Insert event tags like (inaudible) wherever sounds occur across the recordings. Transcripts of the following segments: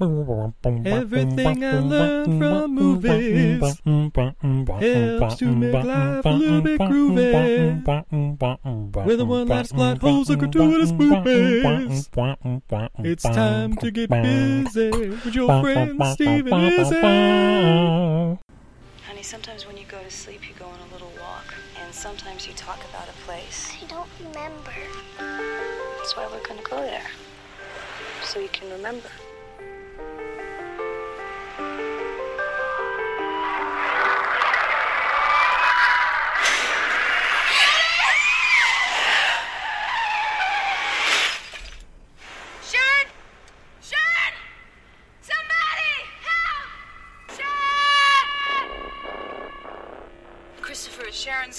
Everything I learned from movies helps to make life a little bit groovy. With a one-last plot holes and gratuitous movies, it's time to get busy with your friend Steve and Izzy. Honey, sometimes when you go to sleep, you go on a little walk, and sometimes you talk about a place. I don't remember. That's why we're gonna go there. So you can remember.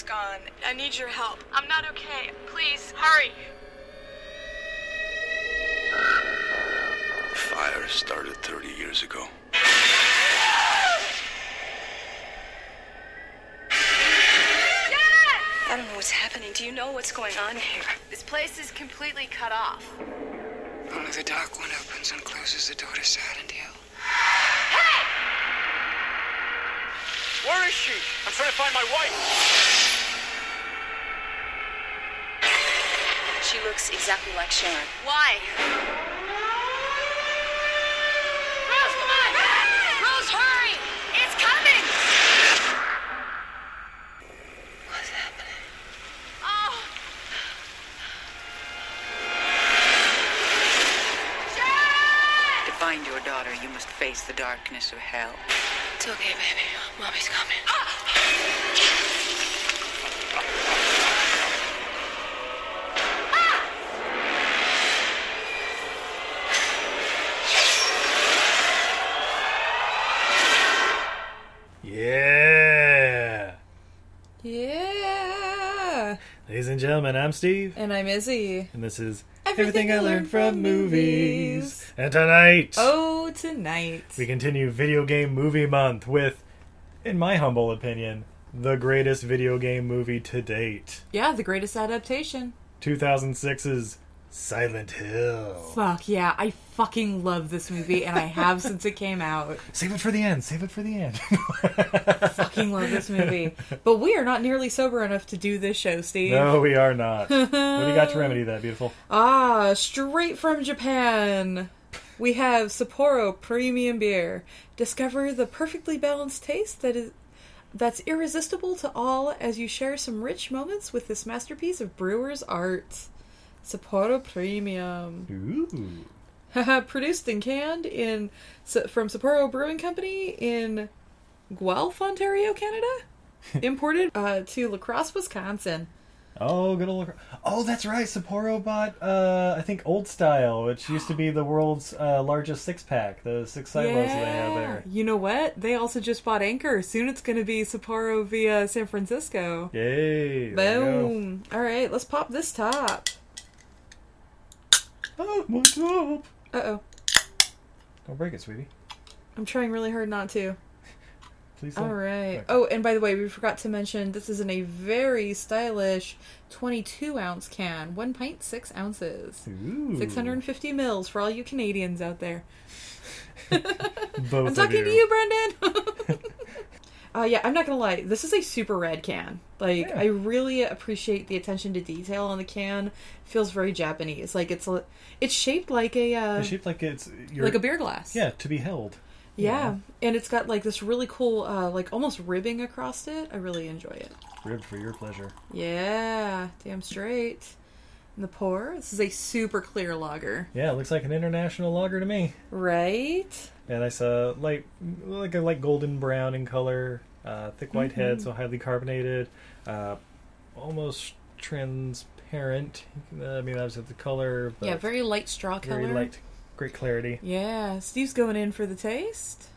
Christopher, Sharon's gone. I need your help. I'm not okay. Please, hurry. Fire started 30 years ago. I don't know what's happening. Do you know what's going on here? This place is completely cut off. Only the dark one opens and closes the door to Silent Hill. Where is she? I'm trying to find my wife. She looks exactly like Sharon. Why? Rose, come on! Rose, hurry! It's coming! What's happening? Oh! Sharon! To find your daughter, you must face the darkness of hell. It's okay, baby. Mommy's coming. Yeah. Yeah. Ladies and gentlemen, I'm Steve, And I'm Izzy. and this is Everything I Learned from Movies. And tonight, Oh, tonight. we continue Video Game Movie Month with, in my humble opinion, the greatest video game movie to date Yeah, the greatest adaptation. 2006's Silent Hill. Fuck yeah, I fucking love this movie, and I have (laughs) since it came out. Save it for the end, save it for the end. (laughs) Fucking love this movie. But we are not nearly sober enough to do this show, Steve. no, we are not. (laughs) what do you got to remedy that, beautiful? Ah, straight from Japan. We have Sapporo Premium Beer. Discover the perfectly balanced taste that is that's irresistible to all as you share some rich moments with this masterpiece of brewer's art. Sapporo Premium. Ooh. (laughs) Produced and canned in from Sapporo Brewing Company in Guelph, Ontario, Canada. (laughs) Imported uh, to La Crosse, Wisconsin. Oh, good old. Oh, that's right. Sapporo bought, uh, I think, Old Style, which used to be the world's uh, largest six pack. The six silos they have there. You know what? They also just bought Anchor. Soon it's going to be Sapporo via San Francisco. Yay! there you go. Boom. All right, let's pop this top. Oh, my top. Uh oh. Don't break it, sweetie. I'm trying really hard not to. Please. don't. All right. Okay. Oh, and by the way, we forgot to mention this is in a very stylish 22 ounce can, one pint six ounces, Ooh. 650 mils for all you Canadians out there. (laughs) I'm talking to you, Brendan. (laughs) uh, yeah, I'm not gonna lie. This is a super red can. Like, Yeah. I really appreciate the attention to detail on the can. feels very Japanese. Like it's a- it's shaped like a uh, It's shaped like it's your, like a beer glass. Yeah, to be held. Yeah, and it's got like this really cool, uh, like almost ribbing across it. I really enjoy it. Ribbed for your pleasure. Yeah, damn straight. And the pour. This is a super clear lager, Yeah, it looks like an international lager to me. right? Yeah, nice, uh, light, like a light golden brown in color, uh, thick white Mm-hmm. head, so highly carbonated, uh, almost transparent. I mean, that was the color, but yeah, very light straw color. very light, great clarity. Yeah, Steve's going in for the taste.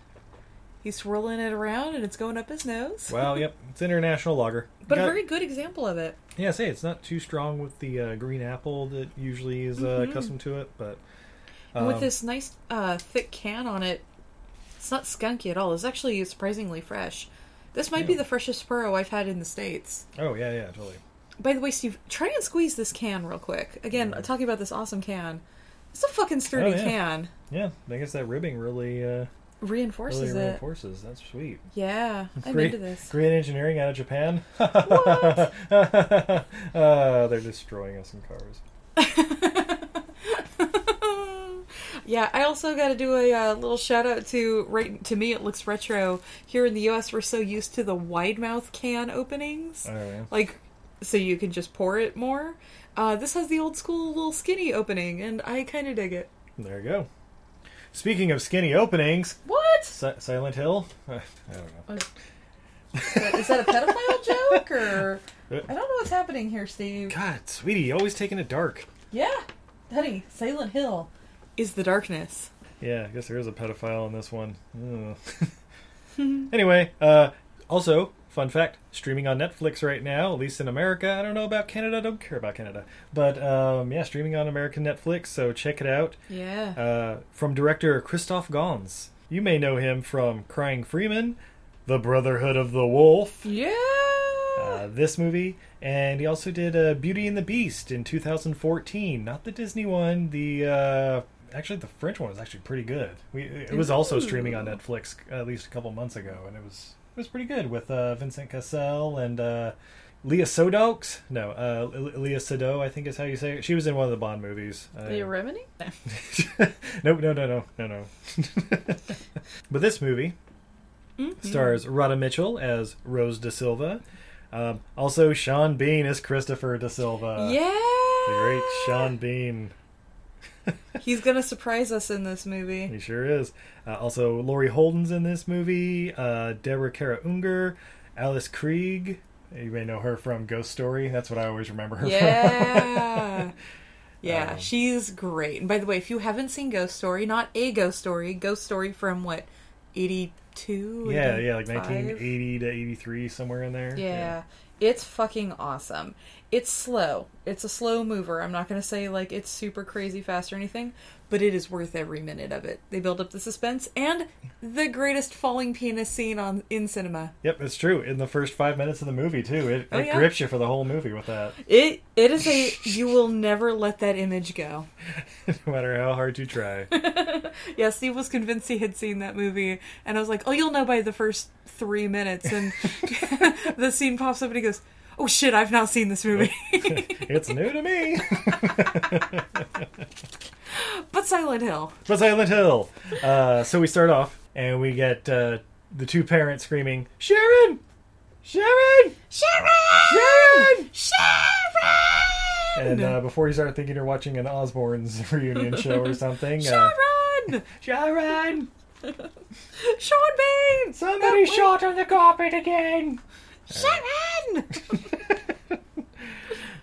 He's swirling it around and it's going up his nose. Wow, yep, it's international lager. (laughs) But a very good example of it. yeah, say it's not too strong with the uh, green apple that usually is uh, accustomed to it, but And with um, this nice uh, thick can on it, it's not skunky at all. It's actually surprisingly fresh. This might be the freshest Sapporo I've had in the States. oh yeah, yeah, totally. By the way, Steve, try and squeeze this can real quick. Again, talking about this awesome can. It's a fucking sturdy Oh, yeah. can. Yeah, I guess that ribbing really, uh, Reinforces really it. reinforces. That's sweet. Yeah, (laughs) I'm Great, into this. great engineering out of Japan. (laughs) uh, they're destroying us in cars. (laughs) yeah, I also got to do a uh, little shout out to right to me. It looks retro. Here in the U.S., we're so used to the wide mouth can openings, Oh, yeah. like so you can just pour it more. Uh, this has the old school little skinny opening, and I kind of dig it. There you go. Speaking of skinny openings, What Si- Silent Hill. Uh, (laughs) I don't know. is that a pedophile joke or? I don't know what's happening here, Steve. God, sweetie, always taking it dark. Yeah, honey, Silent Hill is the darkness. Yeah, I guess there is a pedophile in this one. (laughs) Ugh. (laughs) anyway, uh, also, fun fact: streaming on Netflix right now, at least in America. I don't know about Canada. I don't care about Canada, but um, yeah, streaming on American Netflix. So check it out. Yeah. Uh, from director Christoph Gans. You may know him from Crying Freeman, The Brotherhood of the Wolf. yeah. Uh, this movie, and he also did uh, Beauty and the Beast in 2014. Not the Disney one. The uh, actually the French one was actually pretty good. We, it was also streaming on Netflix at least a couple months ago, and it was was pretty good with uh, Vincent Cassel and uh, Leah Sodox. No, uh, Leah Sado, I think is how you say it. She was in one of the Bond movies. Uh, The Remedy? nope, no, no, no, no, no. (laughs) but this movie stars Radha Mitchell as Rose Da Silva. Um, also, Sean Bean as Christopher Da Silva. yeah. The great Sean Bean. (laughs) He's gonna surprise us in this movie. He sure is. Uh, also, Laurie Holden's in this movie. Uh, Deborah Kara Unger. Alice Krige. You may know her from Ghost Story. That's what I always remember her from. Yeah. (laughs) Yeah, Um, she's great. And by the way, if you haven't seen Ghost Story, not a Ghost Story, Ghost Story from what, 82? yeah, yeah, like 1980 to 83, somewhere in there. Yeah. It's fucking awesome. It's slow. It's a slow mover. I'm not going to say like it's super crazy fast or anything, but it is worth every minute of it. They build up the suspense and the greatest falling penis scene on in cinema. Yep, it's true. In the first five minutes of the movie, too, it, Oh, it yeah? grips you for the whole movie with that, It it is a you will never let that image go. (laughs) no matter how hard you try. (laughs) Yeah, Steve was convinced he had seen that movie, and I was like, "Oh, you'll know by the first three minutes." And (laughs) the scene pops up, and he goes, "Oh shit, I've not seen this movie." (laughs) it's new to me. (laughs) but Silent Hill. but Silent Hill. Uh, so we start off, and we get uh, the two parents screaming, Sharon! Sharon! Sharon! Sharon! Sharon! And uh, before you start thinking you're watching an Osbournes (laughs) reunion show or something, uh, Sharon! Sharon! Sean Bean! Somebody shot on the carpet again! Sharon! (laughs)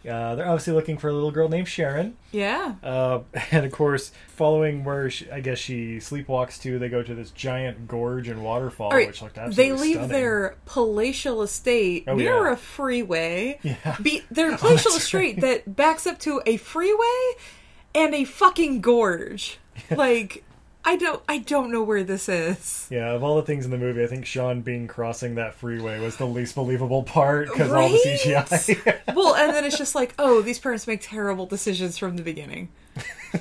Uh, they're obviously looking for a little girl named Sharon. yeah. Uh, (laughs) and of course, following where she, I guess she sleepwalks to, they go to this giant gorge and waterfall, All right, which looked absolutely they leave stunning. their palatial estate Oh, near yeah. a freeway. Yeah. Be, their (laughs) palatial that's estate right. that backs up to a freeway and a fucking gorge. Like, I don't, I don't know where this is. Yeah, of all the things in the movie, I think Sean Bean crossing that freeway was the least believable part because all the CGI. (laughs) (laughs) well, and then it's just like, oh, these parents make terrible decisions from the beginning.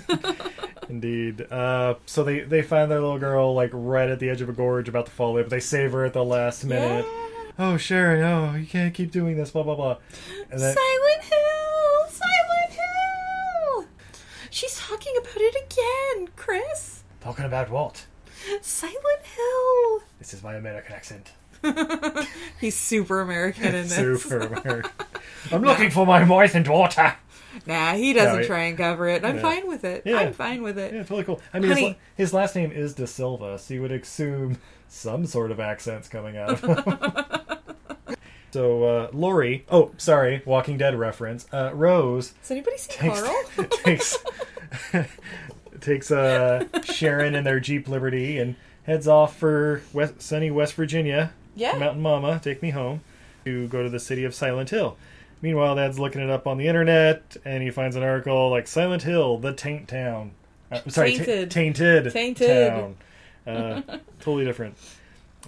(laughs) Indeed. Uh, so they they find their little girl like right at the edge of a gorge, about to fall in, but they save her at the last minute. Oh, Sharon! Oh, you can't keep doing this. Blah blah blah. And then Silent Hill! Silent Hill! She's talking about it again, Chris. Talking about Walt. Silent Hill. This is my American accent. (laughs) He's super American in this. Super (laughs) American. I'm looking for my wife and daughter. Nah, he doesn't No, it- try and cover it. I'm Yeah. fine with it. Yeah. I'm fine with it. Yeah, totally cool. I mean, his, Honey- la- his last name is De Silva, so you would assume some sort of accents coming out of him. (laughs) so, uh, Lori, oh, sorry, Walking Dead reference. Uh, Rose Has anybody seen takes Carl? takes takes uh, Sharon in their Jeep Liberty and heads off for West, sunny West Virginia. Yeah. Mountain Mama, take me home to go to the city of Silent Hill. Meanwhile, Dad's looking it up on the internet, and he finds an article like Silent Hill, the Taint Town. Uh, sorry, ta- Tainted. tainted, Tainted. town. Uh, (laughs) totally different.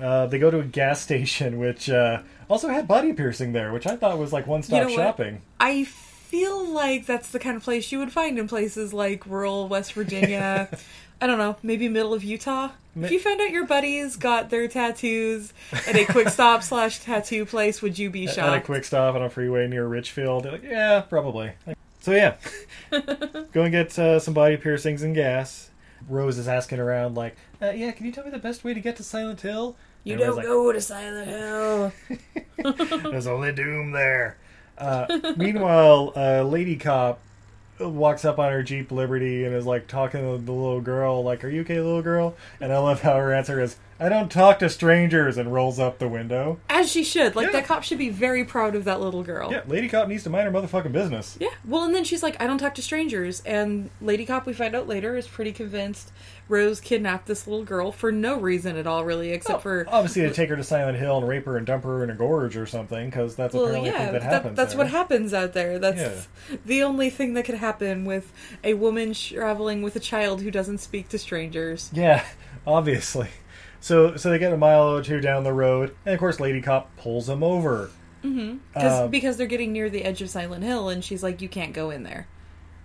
Uh, they go to a gas station, which uh, also had body piercing there, which I thought was like one stop You know what? shopping. I feel like that's the kind of place you would find in places like rural West Virginia. (laughs) I don't know, maybe middle of Utah. If you found out your buddies got their tattoos at a quick stop (laughs) slash tattoo place, would you be shocked? At a quick stop on a freeway near Richfield. They're like, yeah, probably. So yeah, (laughs) go and get uh, some body piercings and gas. Rose is asking around, like, uh, yeah, can you tell me the best way to get to Silent Hill? you don't like, go to Silent Hill. There's only doom there. Uh, meanwhile, uh, Lady Cop walks up on her Jeep Liberty and is like talking to the little girl, like, "Are you okay, little girl?" And I love how her answer is, "I don't talk to strangers," and rolls up the window. As she should. Like, Yeah. that cop should be very proud of that little girl. Yeah, Lady Cop needs to mind her motherfucking business. Yeah. Well, and then she's like, I don't talk to strangers. And Lady Cop, we find out later, is pretty convinced Rose kidnapped this little girl for no reason at all, really, except for. Obviously, to take her to Silent Hill and rape her and dump her in a gorge or something, because that's Well, apparently yeah, thing that that- happens. that's there. what happens out there. That's Yeah. the only thing that could happen with a woman traveling with a child who doesn't speak to strangers. Yeah, obviously. So, so they get a mile or two down the road, and of course, Lady Cop pulls them over. Mm-hmm. Uh, because they're getting near the edge of Silent Hill, and she's like, "You can't go in there."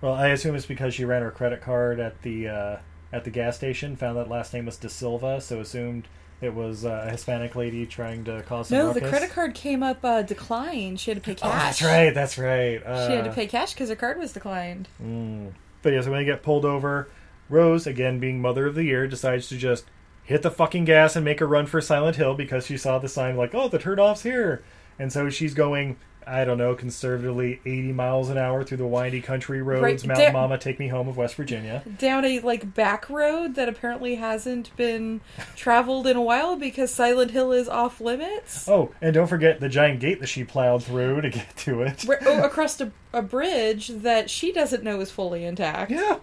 Well, I assume it's because she ran her credit card at the uh, at the gas station, found that last name was De Silva, so assumed it was uh, a Hispanic lady trying to cause some No, the credit card came up uh, declined. She had to pay Oh, cash. that's right. That's right. Uh, She had to pay cash because her card was declined. Mm. But yeah, so when they get pulled over, Rose, again being Mother of the Year, decides to just hit the fucking gas and make a run for Silent Hill because she saw the sign like, oh, the turnoff's here. And so she's going, I don't know, conservatively 80 miles an hour through the windy country roads, Right, Mountain there- Mama, Take Me Home of West Virginia. down a like back road that apparently hasn't been traveled in a while because Silent Hill is off limits. Oh, and don't forget the giant gate that she plowed through to get to it. Oh, across a, a bridge that she doesn't know is fully intact. Yeah.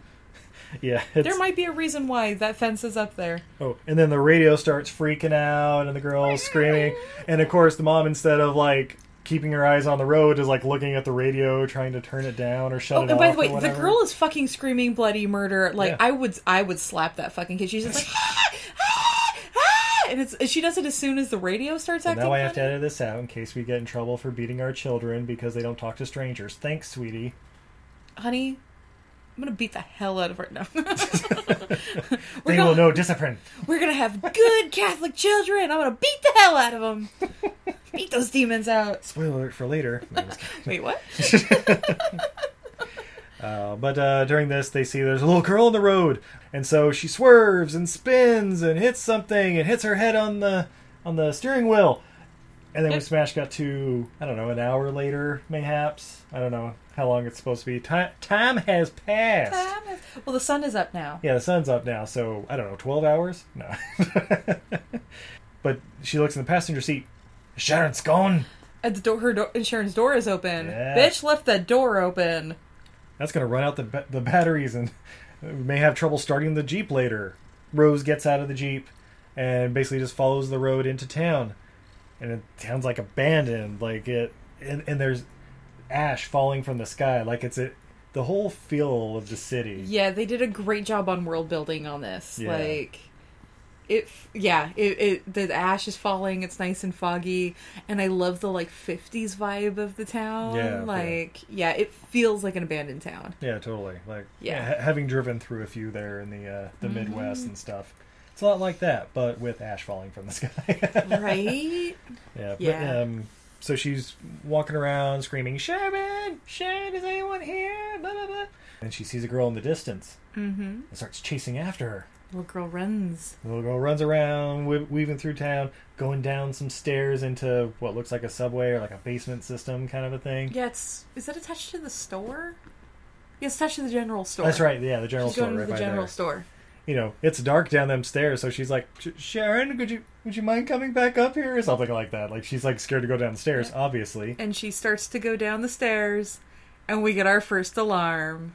Yeah. There might be a reason why that fence is up there. Oh, and then the radio starts freaking out, and the girl's screaming, and of course the mom, instead of like keeping her eyes on the road, is like looking at the radio, trying to turn it down or shut Oh, it and off. by the way, the girl is fucking screaming bloody murder. Like Yeah. I would, I would slap that fucking kid. She's just like, "Ah, ah, ah," and it's she does it as soon as the radio starts Well, acting. now I have to edit this out in case we get in trouble for beating our children because they don't talk to strangers. Thanks, sweetie. honey. I'm gonna beat the hell out of her. No, (laughs) They will know discipline. We're gonna have good Catholic children. I'm gonna beat the hell out of them. (laughs) beat those demons out. Spoiler alert for later. No, I'm just kidding. (laughs) Wait, what? (laughs) Uh, but uh, during this, they see there's a little girl in the road, and so she swerves and spins and hits something and hits her head on the on the steering wheel. And then we smash got to I don't know an hour later, mayhaps. I don't know how long it's supposed to be. Time time has passed. Well, the sun is up now. Yeah, the sun's up now, so I don't know, twelve hours? No. (laughs) but she looks in the passenger seat. Sharon's gone. And the door, her door, and Sharon's door is open. Yeah. Bitch left the door open. That's going to run out the ba- the batteries and (laughs) we may have trouble starting the Jeep later. Rose gets out of the Jeep and basically just follows the road into town. And it sounds like abandoned, like it and, and there's ash falling from the sky, like it's a, the whole feel of the city. Yeah, they did a great job on world building on this. Yeah. Like, it, yeah, it, it, the ash is falling. It's nice and foggy, and I love the like '50s vibe of the town. Yeah, yeah. like, yeah, it feels like an abandoned town. Yeah, totally. Like Yeah. ha- having driven through a few there in the uh, the Mhm. Midwest and stuff. It's a lot like that, but with ash falling from the (laughs) sky. right? Yeah. (laughs) Yeah. But, um, so she's walking around screaming, Sharon! Sharon, is anyone here? Blah, blah, blah. And she sees a girl in the distance Mm-hmm. and starts chasing after her. Little girl runs. The little girl runs around, we- weaving through town, going down some stairs into what looks like a subway or like a basement system kind of a thing. Yeah, it's is that attached to the store? Yeah, it's attached to the general store. That's right. Yeah, the general She's store going right to the by general there. store. You know, it's dark down them stairs, so she's like, "Sh- "Sharon, could you would you mind coming back up here?" or something like that. Like she's like scared to go down the stairs, obviously. And she starts to go down the stairs, and we get our first alarm.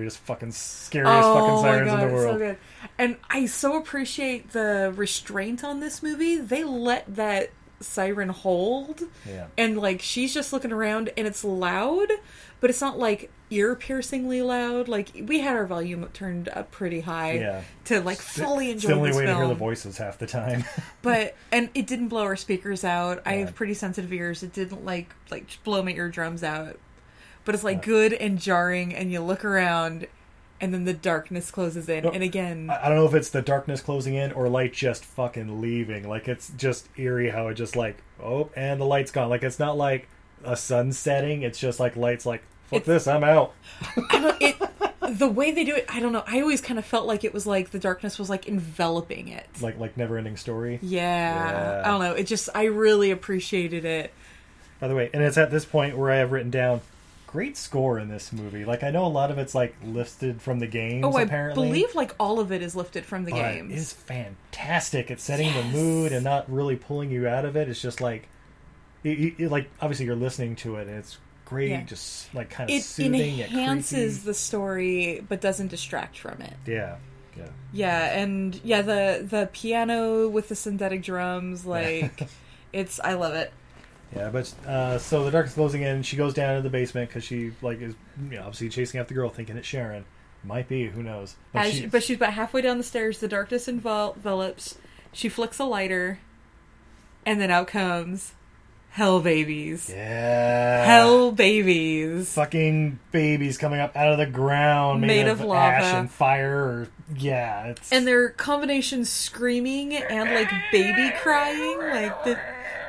Greatest fucking scariest oh fucking sirens in the world. so good. And I so appreciate the restraint on this movie. They let that siren hold. Yeah. And like she's just looking around and it's loud, but it's not like ear piercingly loud. Like we had our volume turned up pretty high Yeah. to like fully It's enjoy the only way film. to hear the voices half the time. (laughs) but and it didn't blow our speakers out. I have pretty sensitive ears. It didn't like like blow my eardrums out. But it's like good and jarring, and you look around, and then the darkness closes in, No, and again, I don't know if it's the darkness closing in or light just fucking leaving. Like it's just eerie how it just like oh and the light's gone. Like it's not like a sun setting. It's just like lights like fuck this, I'm out. It, the way they do it, I don't know. I always kind of felt like it was like the darkness was like enveloping it. Like like never ending story. yeah, Yeah. I don't know. It just I really appreciated it. By the way, and it's at this point where I have written down great score in this movie. Like I know a lot of it's like lifted from the games. Oh, I apparently. believe like all of it is lifted from the but games. It's fantastic. It's setting the mood and not really pulling you out of it. It's just like, it, it- like obviously you're listening to it and it's great. Yeah. Just like kind of It soothing. It enhances the story, but doesn't distract from it. Yeah, yeah. Yeah, and yeah, the the piano with the synthetic drums, like (laughs) it's I love it. Yeah, but uh, so the darkness closing in. She goes down to the basement because she like is you know, obviously chasing after the girl, thinking it's Sharon. Might be, who knows? But As she- she, but she's about halfway down the stairs. The darkness envelops. She flicks a lighter, and then out comes hell babies. yeah, Hell babies. fucking babies coming up out of the ground, made, Made of, of lava. ash and fire. Or, yeah, it's And their combination screaming and like baby crying, like the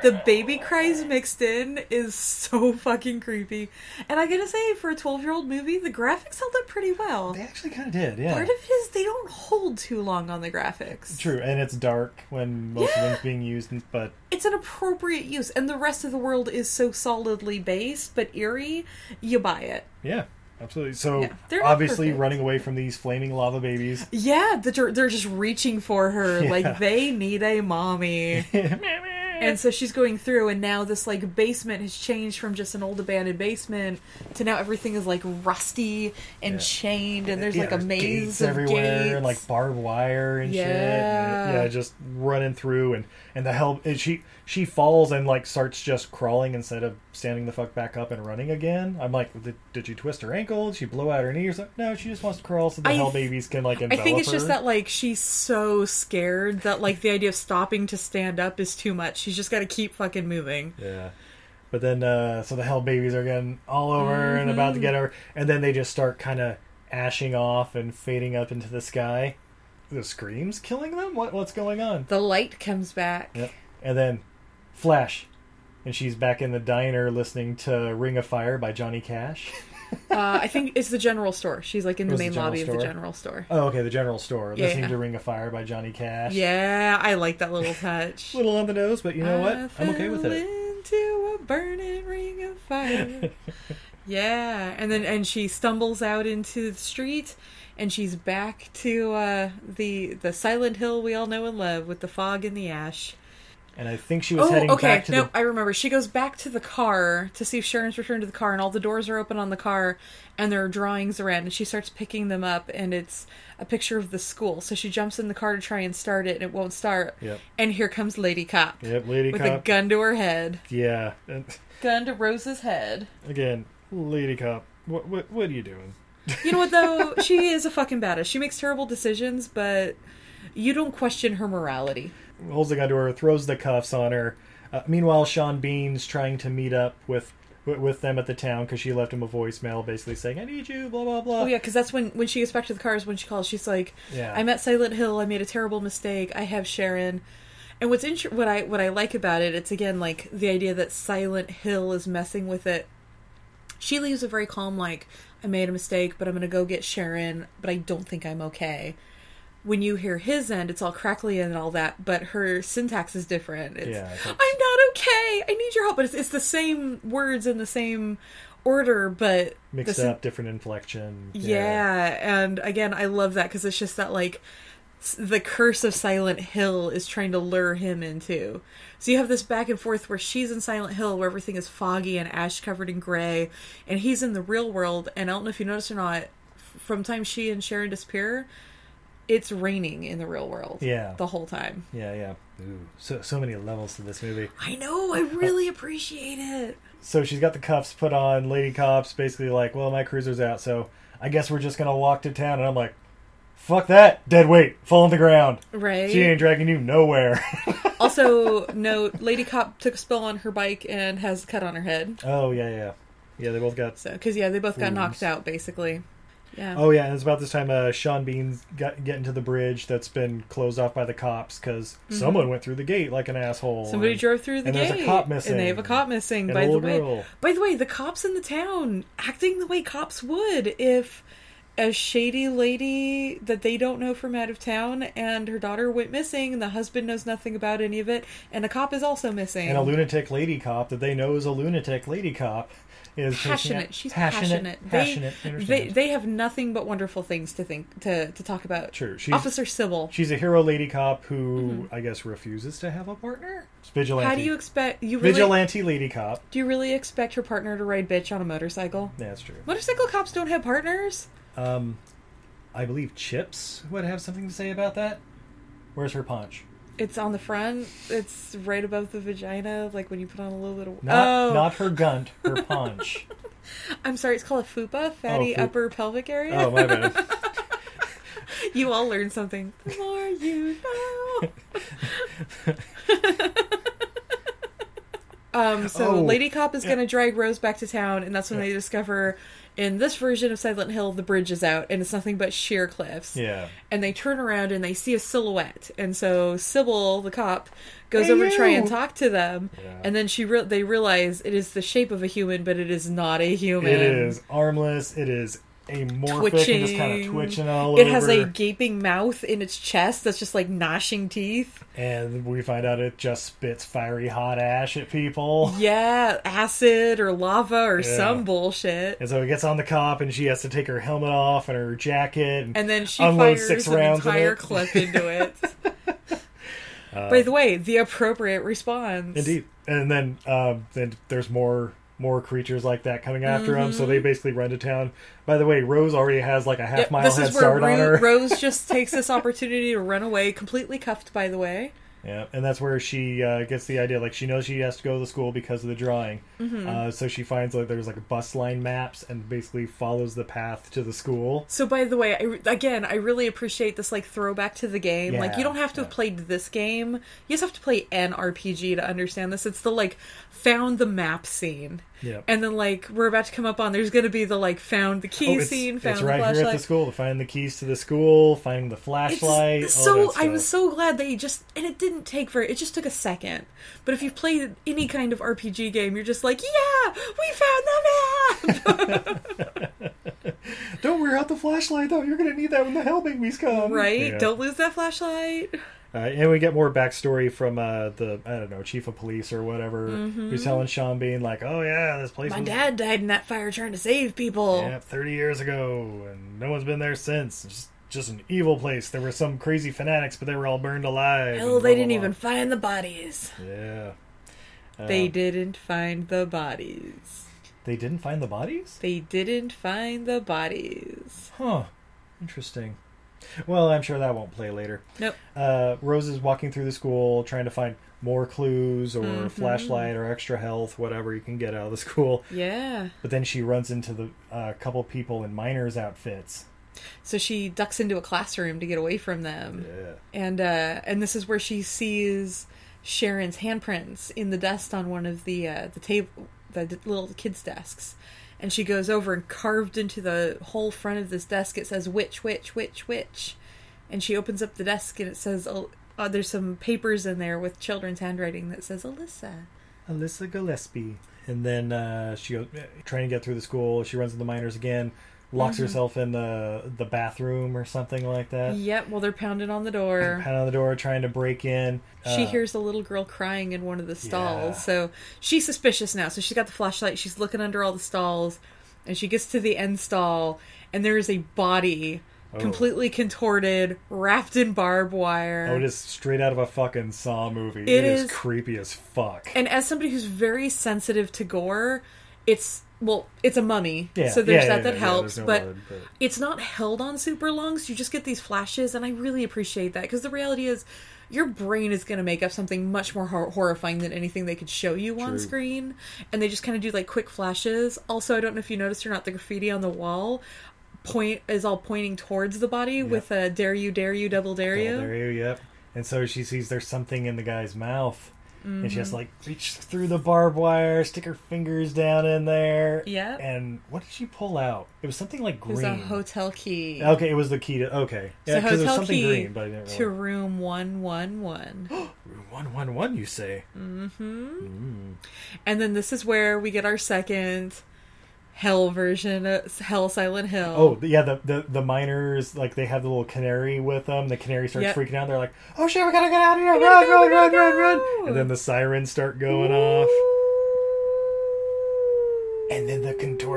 the baby cries mixed in is so fucking creepy. And I gotta say, for a twelve year old movie, the graphics held up pretty well. they actually kind of did. Yeah, Part of it is they don't hold too long on the graphics. true, and it's dark when most Yeah. of them's being used, but It's an appropriate use, and the rest of the world is so solidly based but eerie, you buy it. yeah. Absolutely. So Yeah, they're obviously perfect. running away from these flaming lava babies. Yeah, they're, they're just reaching for her Yeah. like they need a mommy. (laughs) and so she's going through, and now this like basement has changed from just an old abandoned basement to now everything is like rusty and Yeah. chained, and there's Yeah, like a maze gates of everywhere gates. and like barbed wire and shit. And, yeah, just running through and and the hell and she she falls and like starts just crawling instead of standing the fuck back up and running again. I'm like, did, did she twist her ankle? Did she blow out her knee or something? No, she just wants to crawl so the I hell babies can like I think it's just that like she's so scared that like the idea of stopping to stand up is too much. She's just got to keep fucking moving. Yeah. But then, uh, so the hell babies are getting all over and about to Mm-hmm. get her, and then they just start kind of ashing off and fading up into the sky. The screams killing them? What what's going on? The light comes back. Yep. And then flash, and she's back in the diner listening to "Ring of Fire" by Johnny Cash. (laughs) Uh, I think it's the general store. She's like in the the main general lobby of the general store. Oh, okay, the general store, Yeah, listening yeah. to "Ring of Fire" by Johnny Cash. Yeah, I like that little touch. a (laughs) little on the nose, but you know what? I I'm okay with it. Into a burning ring of fire. (laughs) yeah, and then and she stumbles out into the street, and she's back to uh, the the Silent Hill we all know and love with the fog and the ash. And I think she was Oh, heading okay. back to No, the I remember. She goes back to the car to see if Sharon's returned to the car, and all the doors are open on the car, and there are drawings around, and she starts picking them up, and it's a picture of the school. So she jumps in the car to try and start it, and it won't start. Yep. And here comes Lady Cop Yep, Lady Cop with a gun to her head, Yeah. (laughs) Gun to Rose's head. again, Lady Cop. What what what are you doing? You know what though? she is a fucking badass. She makes terrible decisions, but you don't question her morality. holds the gun to her, throws the cuffs on her. Uh, meanwhile, Sean Bean's trying to meet up with with- them at the town because she left him a voicemail basically saying, "I need you," blah blah blah. Oh yeah, because that's when when she gets back to the cars when she calls. She's like, Yeah. "I'm at Silent Hill. I made a terrible mistake. I have Sharon." And what's inter- what I what I like about it, it's again like the idea that Silent Hill is messing with it. She leaves a very calm, like, I made a mistake, but I'm going to go get Sharon, but I don't think I'm okay. When you hear his end, it's all crackly and all that, but her syntax is different. It's, Yeah, I'm not okay. I need your help. But it's, it's the same words in the same order, but Mixed syn- up, different inflection. yeah, and again, I love that because it's just that like the curse of Silent Hill is trying to lure him into. So you have this back and forth where she's in Silent Hill where everything is foggy and ash covered in gray, and he's in the real world. And I don't know if you noticed or not, from time she and Sharon disappear, it's raining in the real world. Yeah. the whole time. Yeah, yeah. Ooh, so so many levels to this movie. I know. I really appreciate it. So she's got the cuffs put on. Lady Cop's basically like, "Well, my cruiser's out, so I guess we're just gonna walk to town." And I'm like, "Fuck that! Dead weight, fall on the ground. Right. She ain't dragging you nowhere." (laughs) also, note: Lady Cop took a spill on her bike and has a cut on her head. oh yeah, yeah, yeah. They both got. So, because yeah, they both got knocked out basically. Yeah. Oh yeah, and it's about this time uh, Sean Bean's got getting to the bridge that's been closed off by the cops because someone went through the gate like an asshole. Mm-hmm. Somebody and- drove through the and gate, there's a cop missing. and they have a cop missing. By the way, girl. by the way, the cops in the town acting the way cops would if a shady lady that they don't know from out of town and her daughter went missing, and the husband knows nothing about any of it, and a cop is also missing. and a lunatic lady cop that they know is a lunatic lady cop is passionate. out- She's passionate. passionate. Passionate. They, they they have nothing but wonderful things to think to to talk about. True. She's- Officer Cybil. She's a hero lady cop who I guess refuses to have a partner. It's vigilante. Mm-hmm. How do you expect you really vigilante lady cop? do you really expect her partner to ride bitch on a motorcycle? That's true. Motorcycle cops don't have partners. Um, I believe Chips would have something to say about that. Where's her punch? It's on the front. It's right above the vagina, like when you put on a little bit of. Not oh, not her gunt, her punch. (laughs) I'm sorry. It's called a fupa, fatty fu- upper pelvic area. oh my bad. (laughs) You all learned something. The more you (laughs) know. um, so Oh, Lady Cop is going to drag Rose back to town, and that's when they discover in this version of Silent Hill the bridge is out, and it's nothing but sheer cliffs. Yeah. And they turn around and they see a silhouette, and so Cybil, the cop, goes Hey, over to try and talk to them, Yeah. and then she re- they realize it is the shape of a human, but it is not a human. It is armless. It is amorphic and just kind of Twitching. twitching all It over. has a gaping mouth in its chest that's just like gnashing teeth. and we find out it just spits fiery hot ash at people. (laughs) Yeah, acid or lava or Yeah. some bullshit. And so he gets on the cop, and she has to take her helmet off and her jacket, and, And then she fires six an rounds in entire it. clip into (laughs) it. By the way, the appropriate response. Indeed. And then um, then there's more more creatures like that coming after him. So they mm-hmm. basically run to town. By the way, Rose already has like a half Yep, mile head start on her. Rose just (laughs) takes this opportunity to run away, completely cuffed, by the way. Yeah, and that's where she uh, gets the idea. Like she knows she has to go to the school because of the drawing. Mm-hmm. Uh, so she finds like there's like bus line maps and basically follows the path to the school. So, by the way, I, again, I really appreciate this like throwback to the game. like, you don't have to have played this game; you just have to play an RPG to understand this. It's the like found the map scene, Yep. and then like we're about to come up on. There's going to be the like found the key Oh, it's, scene, it's found the right here at the school to find the keys to the school, finding the flashlight. all so I'm so glad they just and it didn't take for it just took a second. But if you've played any kind of RPG game, you're just like, yeah, we found the map, (laughs) Don't wear out the flashlight though. You're gonna need that when the hell babies come. right? Yeah. Don't lose that flashlight. Uh, and we get more backstory from uh, the I don't know chief of police or whatever who's telling Sean Bean like, oh yeah, this place Mm-hmm. My was dad died in that fire trying to save people. yeah 30 years ago and no one's been there since. It's just, just an evil place. There were some crazy fanatics, but they were all burned alive. Hell, and they didn't blah, even find the bodies. blah. Yeah. They Um, didn't find the bodies. They didn't find the bodies. They didn't find the bodies. Huh. Interesting. Well, I'm sure that won't play later. Nope. Uh, Rose is walking through the school trying to find more clues or Mm-hmm. flashlight or extra health, whatever you can get out of the (laughs) school. Yeah. But then she runs into the uh, couple people in miners' outfits. So she ducks into a classroom to get away from them. Yeah. and uh, and this is where she sees Sharon's handprints in the dust on one of the uh, the table, the d- little kids' desks, and she goes over and carved into the whole front of this desk. It says "witch, witch, witch, witch," and she opens up the desk and it says, uh, "there's some papers in there with children's handwriting that says Alessa." Alessa Gillespie. and then uh, she goes trying to get through the school. She runs into the miners again, locks Mhm. herself in the the bathroom or something like that. Yep, well, they're pounding on the door. Pound on the door, trying to break in. She Uh, hears a little girl crying in one of the stalls. Yeah. So she's suspicious now. So she's got the flashlight. She's looking under all the stalls. And she gets to the end stall. And there is a body Oh. completely contorted, wrapped in barbed wire. Oh, it is straight out of a fucking Saw movie. It it is, is- creepy as fuck. And as somebody who's very sensitive to gore, it's. Well, it's a mummy, Yeah, so there's yeah, that yeah, that helps. no but blood, but- it's not held on super long, so you just get these flashes, and I really appreciate that because the reality is, your brain is going to make up something much more hor- horrifying than anything they could show you on screen, and they just kind of do like quick flashes. Also, I don't know if you noticed or not, the graffiti on the wall point is all pointing towards the body with a "Dare you, dare you, double dare you." Oh, there you, yep. And so she sees there's something in the guy's mouth. And she has to Mhm. like reach through the barbed wire, stick her fingers down in there. Yeah. And what did she pull out? It was something like It was a hotel key. Okay, it was the key to. Okay. Yeah, because it was something green, but I didn't to room one one one. (gasps) Room 111, you say? Mm-hmm. Mm. And then this is where we get our second hell version, of Hell Silent Hill. Oh, yeah, the, the the miners, like, they have the little canary with them. The canary starts Yep. freaking out. They're like, oh shit, we gotta get out of here! Run, go, run, we run, run, run! And then the sirens start going off. And then the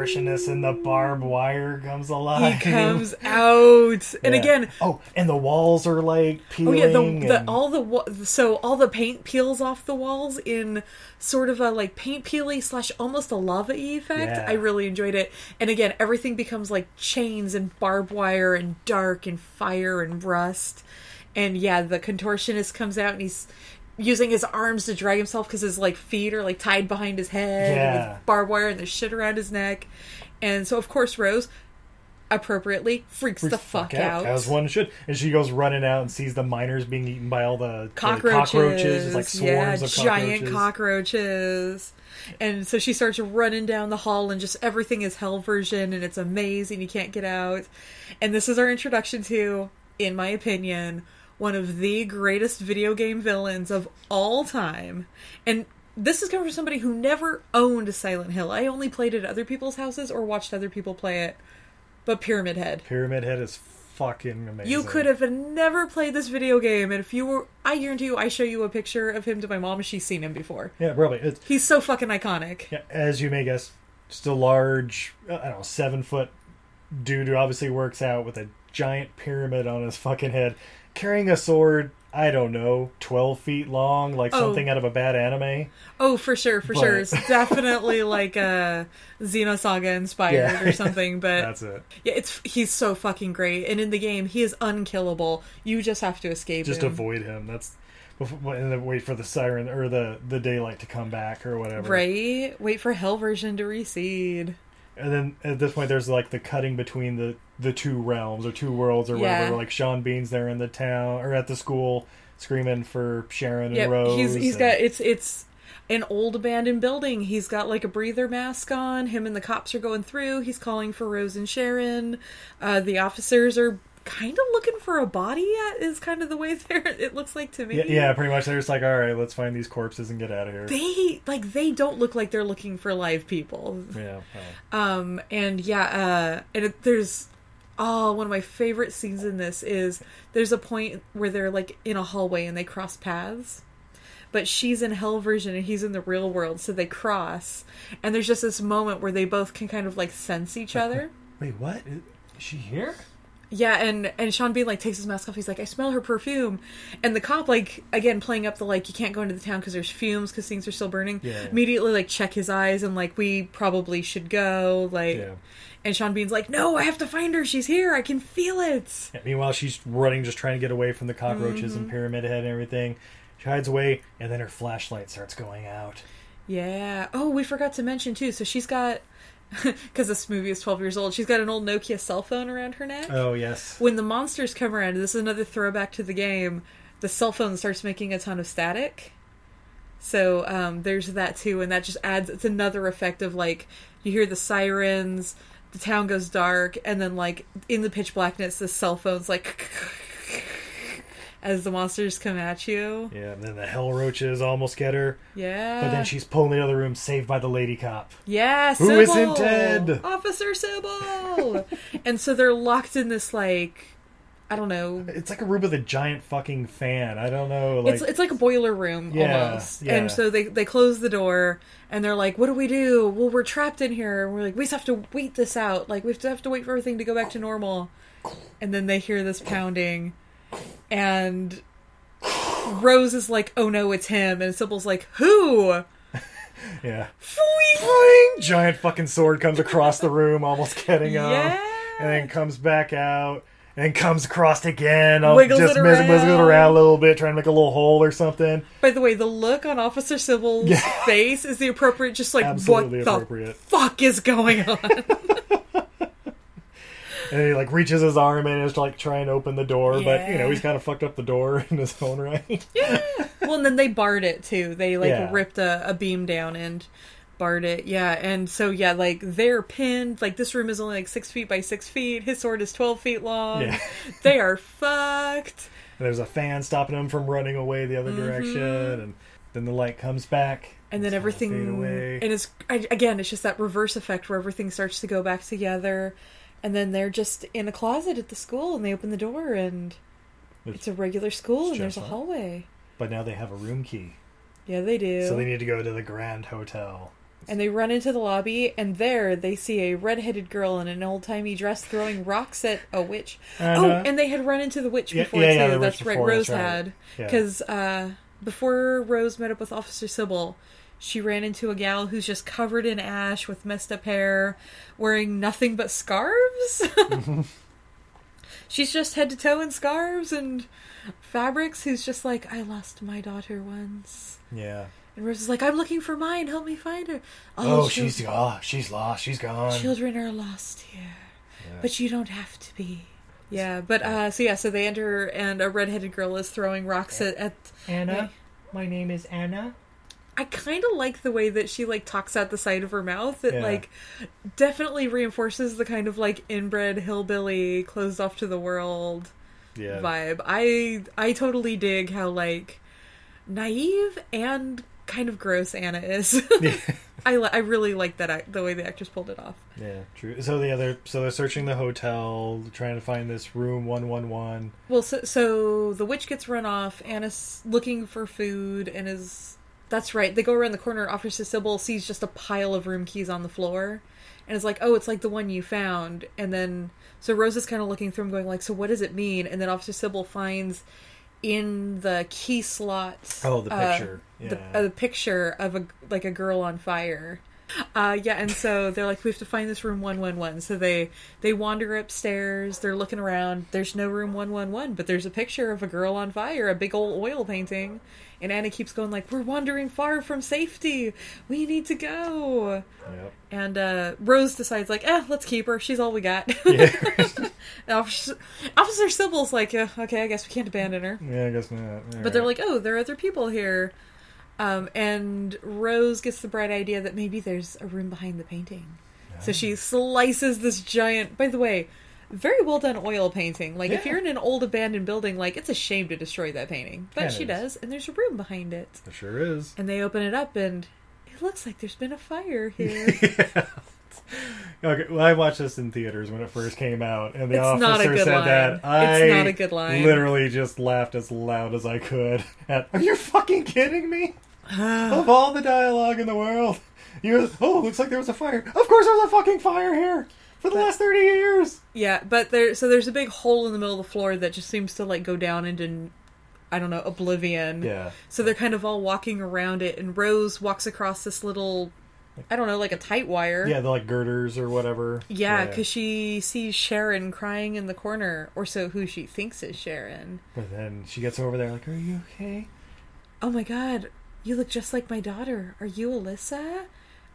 contortionist and the barbed wire comes alive. he comes (laughs) out, and Yeah. again, oh, and the walls are like peeling. oh yeah, the, the and- all the so all the paint peels off the walls in sort of a like paint peely slash almost a lava effect. Yeah. I really enjoyed it, and again, everything becomes like chains and barbed wire and dark and fire and rust, and yeah, the contortionist comes out and he's using his arms to drag himself because his like feet are like tied behind his head Yeah. with barbed wire and there's shit around his neck, and so of course Rose appropriately freaks, the fuck out. as one should. And she goes running out and sees the miners being eaten by all the the cockroaches, cockroaches. It's like swarms yeah, of giant cockroaches. cockroaches. And so she starts running down the hall, and just everything is hell version, and it's amazing. You can't get out. And this is our introduction to, in my opinion, one of the greatest video game villains of all time. And this is coming from somebody who never owned Silent Hill. I only played it at other people's houses or watched other people play it. But Pyramid Head. Pyramid Head is fucking amazing. You could have never played this video game, and if you were, I guarantee you, I show you a picture of him to my mom, and she's seen him before. Yeah, probably. It's, He's so fucking iconic. yeah, as you may guess, just a large, uh, I don't know, seven foot dude who obviously works out with a giant pyramid on his fucking head, carrying a sword. I don't know, twelve feet long, like Oh. something out of a bad anime. Oh, for sure, for But- sure. It's definitely (laughs) like a Xenosaga inspired Yeah. or something. But That's it. yeah, it's he's so fucking great, and in the game, he is unkillable. You just have to escape Just him. avoid him. That's before, and then wait for the siren or the the daylight to come back or whatever. Right? Wait for Hell version to recede. And then at this point, there's like the cutting between the the two realms or two worlds or Yeah. whatever. Like Sean Bean's there in the town or at the school screaming for Sharon and Yeah, Rose. he's he's and- got it's it's an old abandoned building. He's got like a breather mask on. Him and the cops are going through. He's calling for Rose and Sharon. Uh, the officers are kind of looking for a body. At, is kind of the way (laughs) they're. It looks like to me. yeah, yeah, pretty much. They're just like, all right, let's find these corpses and get out of here. They like they don't look like they're looking for live people. yeah, oh. Um, and yeah, uh, and it, there's oh, one of my favorite scenes in this is there's a point where they're like in a hallway and they cross paths. But she's in hell version and he's in the real world, so they cross. And there's just this moment where they both can kind of like sense each (laughs) other. Wait, what? Is she here? Yeah, and and Sean Bean like takes his mask off. He's like, I smell her perfume, and the cop like again playing up the like you can't go into the town because there's fumes because things are still burning. Yeah. Immediately like check his eyes and like we probably should go. Like, Yeah. and Sean Bean's like, no, I have to find her. She's here. I can feel it. Yeah, meanwhile, she's running, just trying to get away from the cockroaches Mm-hmm. and Pyramid Head and everything. She hides away, and then her flashlight starts going out. Yeah. Oh, we forgot to mention too. So she's got (laughs) because this movie is 12 years old. She's got an old Nokia cell phone around her neck. Oh yes. when the monsters come around, this is another throwback to the game. The cell phone starts making a ton of static. So um, there's that too, and that just adds it's another effect of like you hear the sirens, the town goes dark, and then like in the pitch blackness, the cell phone's like (laughs) as the monsters come at you. Yeah, and then the hell roaches almost get her. Yeah. But then she's pulled in the other room, saved by the lady cop. Yeah, Who Cybil! isn't dead? Officer Cybil! (laughs) and so they're locked in this, like, I don't know. It's like a room with a giant fucking fan. I don't know. Like, it's it's like a boiler room Yeah, almost. yeah. And so they they close the door and they're like, "What do we do? Well, we're trapped in here." And we're like, "We just have to wait this out. Like we have to have to wait for everything to go back to normal." And then they hear this pounding and Rose is like, "Oh no, it's him." And Cybil's like, "Who?" (laughs) yeah. Boing! Giant fucking sword comes across the room, almost getting (laughs) him. Yeah. And then comes back out. And comes across again. I'll Wiggles just it wiggles it around. around a little bit, trying to make a little hole or something. By the way, the look on Officer Cybil's Yeah. (laughs) face is the appropriate just like Absolutely what the appropriate. fuck is going on? And he like reaches his arm in is to like try and open the door, but you know he's kind of fucked up the door (laughs) in his own right. yeah. well, and then they barred it too. They like Yeah. ripped a, a beam down and barred it. Yeah, and so yeah, like they're pinned. Like this room is only like six feet by six feet. His sword is twelve feet long. Yeah. (laughs) they are fucked. And there's a fan stopping him from running away the other direction, and then the light comes back, Mm-hmm. And then It's everything, and it's again, it's just that reverse effect where everything starts to go back together, and then they're just in a closet at the school, and they open the door, and it's a regular school, and there's a hallway. But now they have a room key, Yeah, they do. so they need to go to the Grand Hotel. And they run into the lobby, and there they see a red-headed girl in an old-timey dress throwing rocks at a witch. Uh-huh. Oh, and they had run into the witch before yeah, too. yeah, that's right. before, Rose that's right. had Yeah. because uh, before Rose met up with Officer Cybil, she ran into a gal who's just covered in ash with messed up hair, wearing nothing but scarves. (laughs) She's just head to toe in scarves and fabrics. Who's just like, I lost my daughter once. Yeah. And Rose is like, I'm looking for mine. Help me find her. Oh, chil- she's oh, she's lost. She's gone. Children are lost here, but you don't have to be. Yeah, but uh, so yeah, so they enter, and a redheaded girl is throwing rocks at. at Anna, my name is Anna. I kind of like the way that she like talks out the side of her mouth. It Yeah. like definitely reinforces the kind of like inbred hillbilly, closed off to the world Yeah. vibe. I I totally dig how like naive and kind of gross Anna is. (laughs) (laughs) I li- I really like that the way the actress pulled it off. Yeah, true. So the other, so they're searching the hotel, trying to find this room one one one. Well, so, so the witch gets run off. Anna's looking for food and is. That's right. They go around the corner. Officer Cybil sees just a pile of room keys on the floor, and is like, "Oh, it's like the one you found." And then, so Rose is kind of looking through them, going like, "So what does it mean?" And then Officer Cybil finds in the key slot. Oh, the uh, picture. The, uh, the picture of a like a girl on fire. Uh, yeah, and so they're like, we have to find this room one one one. So they they wander upstairs. They're looking around. There's no room one one one, but there's a picture of a girl on fire, a big old oil painting. And Anna keeps going like, "We're wandering far from safety. We need to go." Yep. And uh, Rose decides like, "Eh, let's keep her. She's all we got." (laughs) And (laughs) Officer, Officer Cybil's like, yeah, "Okay, I guess we can't abandon her." Yeah, I guess not. But they're like, oh, there are other people here. Um, and Rose gets the bright idea that maybe there's a room behind the painting. So she slices this giant. By the way, very well done oil painting. Like if you're in an old abandoned building, like it's a shame to destroy that painting, but Yeah, she is. does, and there's a room behind it. There sure is. And they open it up, and it looks like there's been a fire here. (laughs) (laughs) (laughs) Okay, well, I watched this in theaters when it first came out, and the It's officer not a good said line. that. It's I not a good line. Literally, just laughed as loud as I could. (laughs) At, Are you fucking kidding me? (sighs) of all the dialogue in the world, you oh, looks like there was a fire. Of course, there was a fucking fire here for the last thirty years. Yeah, but there so there's a big hole in the middle of the floor that just seems to like go down into I don't know, oblivion. Yeah. So they're kind of all walking around it and Rose walks across this little I don't know, like a tight wire. Yeah, the like girders or whatever. Yeah, because she sees Sharon crying in the corner, or so who she thinks is Sharon. But then she gets over there, like, "Are you okay?" Oh my god, you look just like my daughter. Are you Alessa?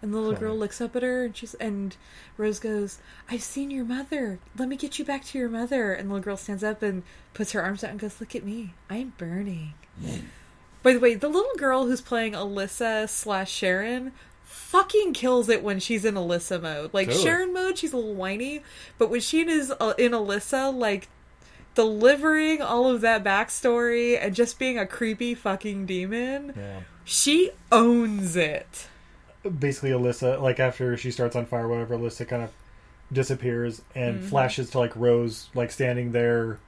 And the little girl looks up at her and she's and Rose goes, I've seen your mother. Let me get you back to your mother. And the little girl stands up and puts her arms out and goes, Look at me. I'm burning. Hmm. By the way, the little girl who's playing Alessa slash Sharon fucking kills it when she's in Alessa mode. Like Totally. Sharon mode, she's a little whiny, but when she is uh, in Alessa, like delivering all of that backstory and just being a creepy fucking demon. Yeah. She owns it. Basically, Alessa, like after she starts on fire, whatever, Alessa kind of disappears and Mhm. flashes to like Rose, like standing there.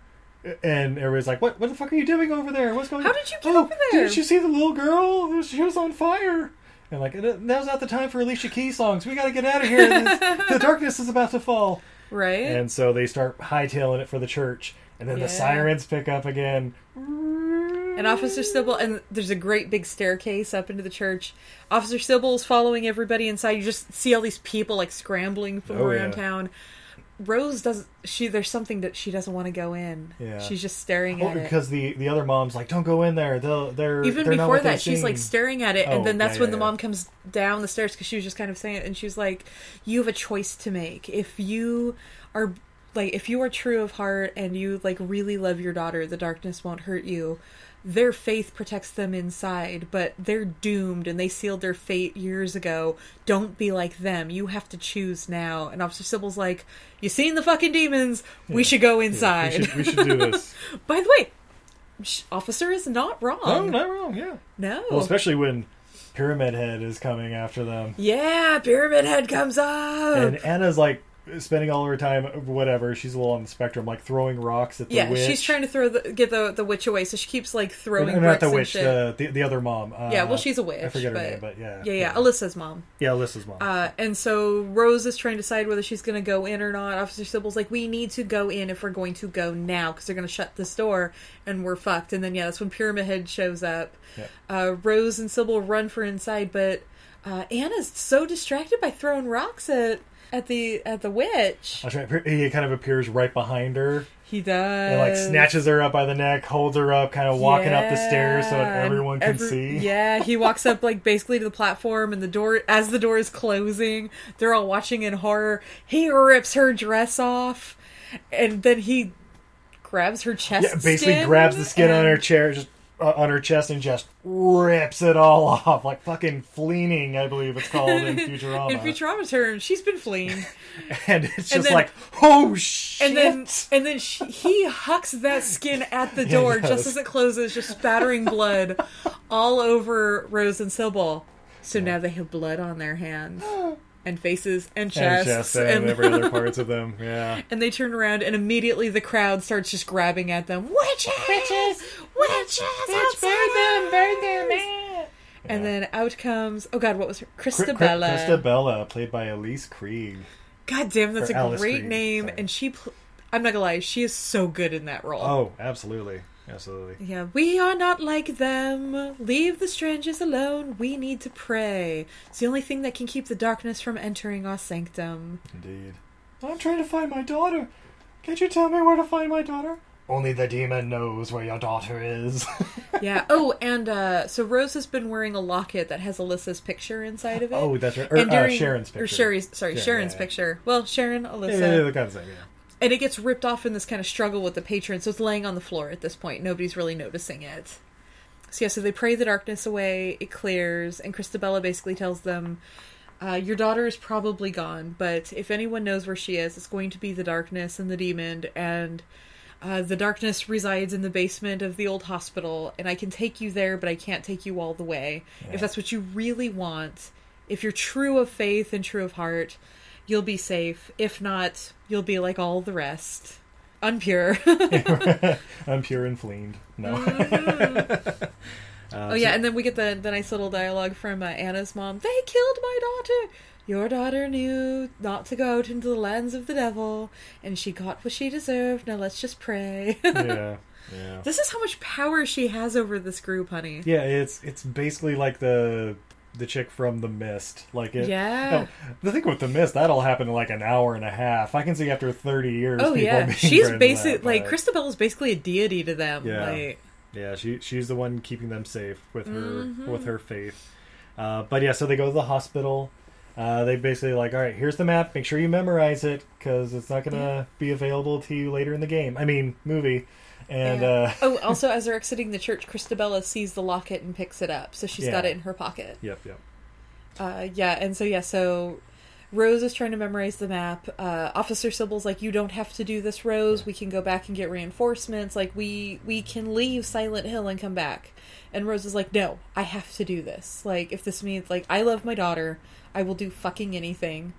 And everybody's like, "What? What the fuck are you doing over there? What's going How on? did you get oh, over there?" Didn't you see the little girl? She was on fire." And like, now's not the time for Alicia Keys songs. We got to get out of here. (laughs) The darkness is about to fall. Right? And so they start hightailing it for the church, and then Yeah. the sirens pick up again. And Officer Cybil, and there's a great big staircase up into the church. Officer Cybil's following everybody inside. You just see all these people like scrambling from Oh, around yeah. town. Rose does she there's something that she doesn't want to go in. Yeah. She's just staring Oh, at it. because the the other mom's like, "Don't go in there. They'll they're Even they're before that, she's like staring at it, Oh, and then that's yeah, when yeah, the mom comes down the stairs because she was just kind of saying it, and she's like, "You have a choice to make. If you are like, if you are true of heart and you like really love your daughter, the darkness won't hurt you. Their faith protects them inside, but they're doomed, and they sealed their fate years ago. Don't be like them. You have to choose now." And Officer Cybil's like, "You seen the fucking demons? We should go inside. we should- we should do this." (laughs) By the way, Officer is not wrong. No, not wrong. Yeah. No. Well, especially when Pyramid Head is coming after them, Yeah, Pyramid Head comes up. and Anna's like spending all her time, whatever. She's a little on the spectrum, like throwing rocks at the yeah, witch. she's trying to throw the get the the witch away, so she keeps like throwing No, bricks not the and witch, shit. the, the the other mom. Uh, yeah, well, she's a witch. I forget her but, name, but yeah, yeah, yeah, Alessa's mom. Yeah, Alessa's mom. Uh, and so Rose is trying to decide whether she's going to go in or not. Officer Cybil's like, "We need to go in if we're going to go now because they're going to shut this door and we're fucked." And then yeah, that's when Pyramid Head shows up. Yeah. Uh, Rose and Cybil run for inside, but uh, Anna's so distracted by throwing rocks at at the at the witch. Right. He kind of appears right behind her. He does. And like snatches her up by the neck, holds her up, kind of walking up the stairs so that Yeah, everyone can every- see. Yeah, he walks up like basically to the platform, and the door as the door is closing, they're all watching in horror. He rips her dress off, and then he grabs her chest. Yeah, basically grabs the skin on her chair, just uh, on her chest, and just rips it all (laughs) off, like fucking fleening, I believe it's called in (laughs) Futurama. In Futurama terms, she's been fleeing, (laughs) and it's And just then- like, oh shit! and then and then she, he hucks that skin at the door just as it closes, just spattering blood all over Rose and Cybil. So now they have blood on their hands (gasps) and faces and and chests chest and, every other (laughs) parts of them. Yeah. And they turn around, and immediately the crowd starts just grabbing at them. Witches! Witches! Witches! burn them! Burn them! And then out comes, oh god, what was her? Cri- Cri- Christabella. Christabella, played by Elise Krige. God damn, that's Or a Alice great Krige, name. And she, pl- I'm not gonna lie, she is so good in that role. Oh, absolutely, absolutely. Yeah, we are not like them. Leave the strangers alone. We need to pray. It's the only thing that can keep the darkness from entering our sanctum. Indeed. I'm trying to find my daughter. Can't you tell me where to find my daughter? Only the demon knows where your daughter is. (laughs) yeah. Oh, and uh, so Rose has been wearing a locket that has Alessa's picture inside of it. Oh, that's right. Or, And uh, Sharon's Or picture. Sherry's, sorry, Yeah, Sharon's yeah, yeah. picture. Well, Sharon, Alessa. yeah, yeah, they're kind of the same. Yeah. And it gets ripped off in this kind of struggle with the patron, so it's laying on the floor at this point. Nobody's really noticing it. So yeah, so they pray the darkness away, it clears, and Christabella basically tells them, uh, your daughter is probably gone, but if anyone knows where she is, it's going to be the darkness and the demon, and uh, the darkness resides in the basement of the old hospital, and I can take you there, but I can't take you all the way. Yeah. If that's what you really want, if you're true of faith and true of heart, you'll be safe. If not, you'll be like all the rest. Unpure. (laughs) I'm pure and fleeing. No. Mm-hmm. (laughs) (laughs) Uh, oh, yeah, and then we get the, the nice little dialogue from uh, Anna's mom. They killed my daughter! Your daughter knew not to go out into the lands of the devil, and she got what she deserved. Now let's just pray. yeah, yeah. This is how much power she has over this group, honey. Yeah, it's it's basically like the the chick from The Mist. Like it. Yeah. no, the thing with The Mist, that'll happen in like an hour and a half. I can see after thirty years. Oh yeah, she's drained of basic that, like but- Christabella's basically a deity to them. Yeah. Like, Yeah, she she's the one keeping them safe with her Mhm. with her faith. Uh, but yeah, so they go to the hospital. Uh, they basically like, all right, here's the map. Make sure you memorize it because it's not gonna be available to you later in the game. I mean, movie. And yeah. uh, oh, also as they're exiting the church, Christabella sees the locket and picks it up, so she's got it in her pocket. yep, yep. Uh, yeah, and so yeah, so Rose is trying to memorize the map. Uh, Officer Cybil's like, "You don't have to do this, Rose. We can go back and get reinforcements. Like we we can leave Silent Hill and come back." And Rose is like, "No, I have to do this. Like if this means like I love my daughter, I will do fucking anything."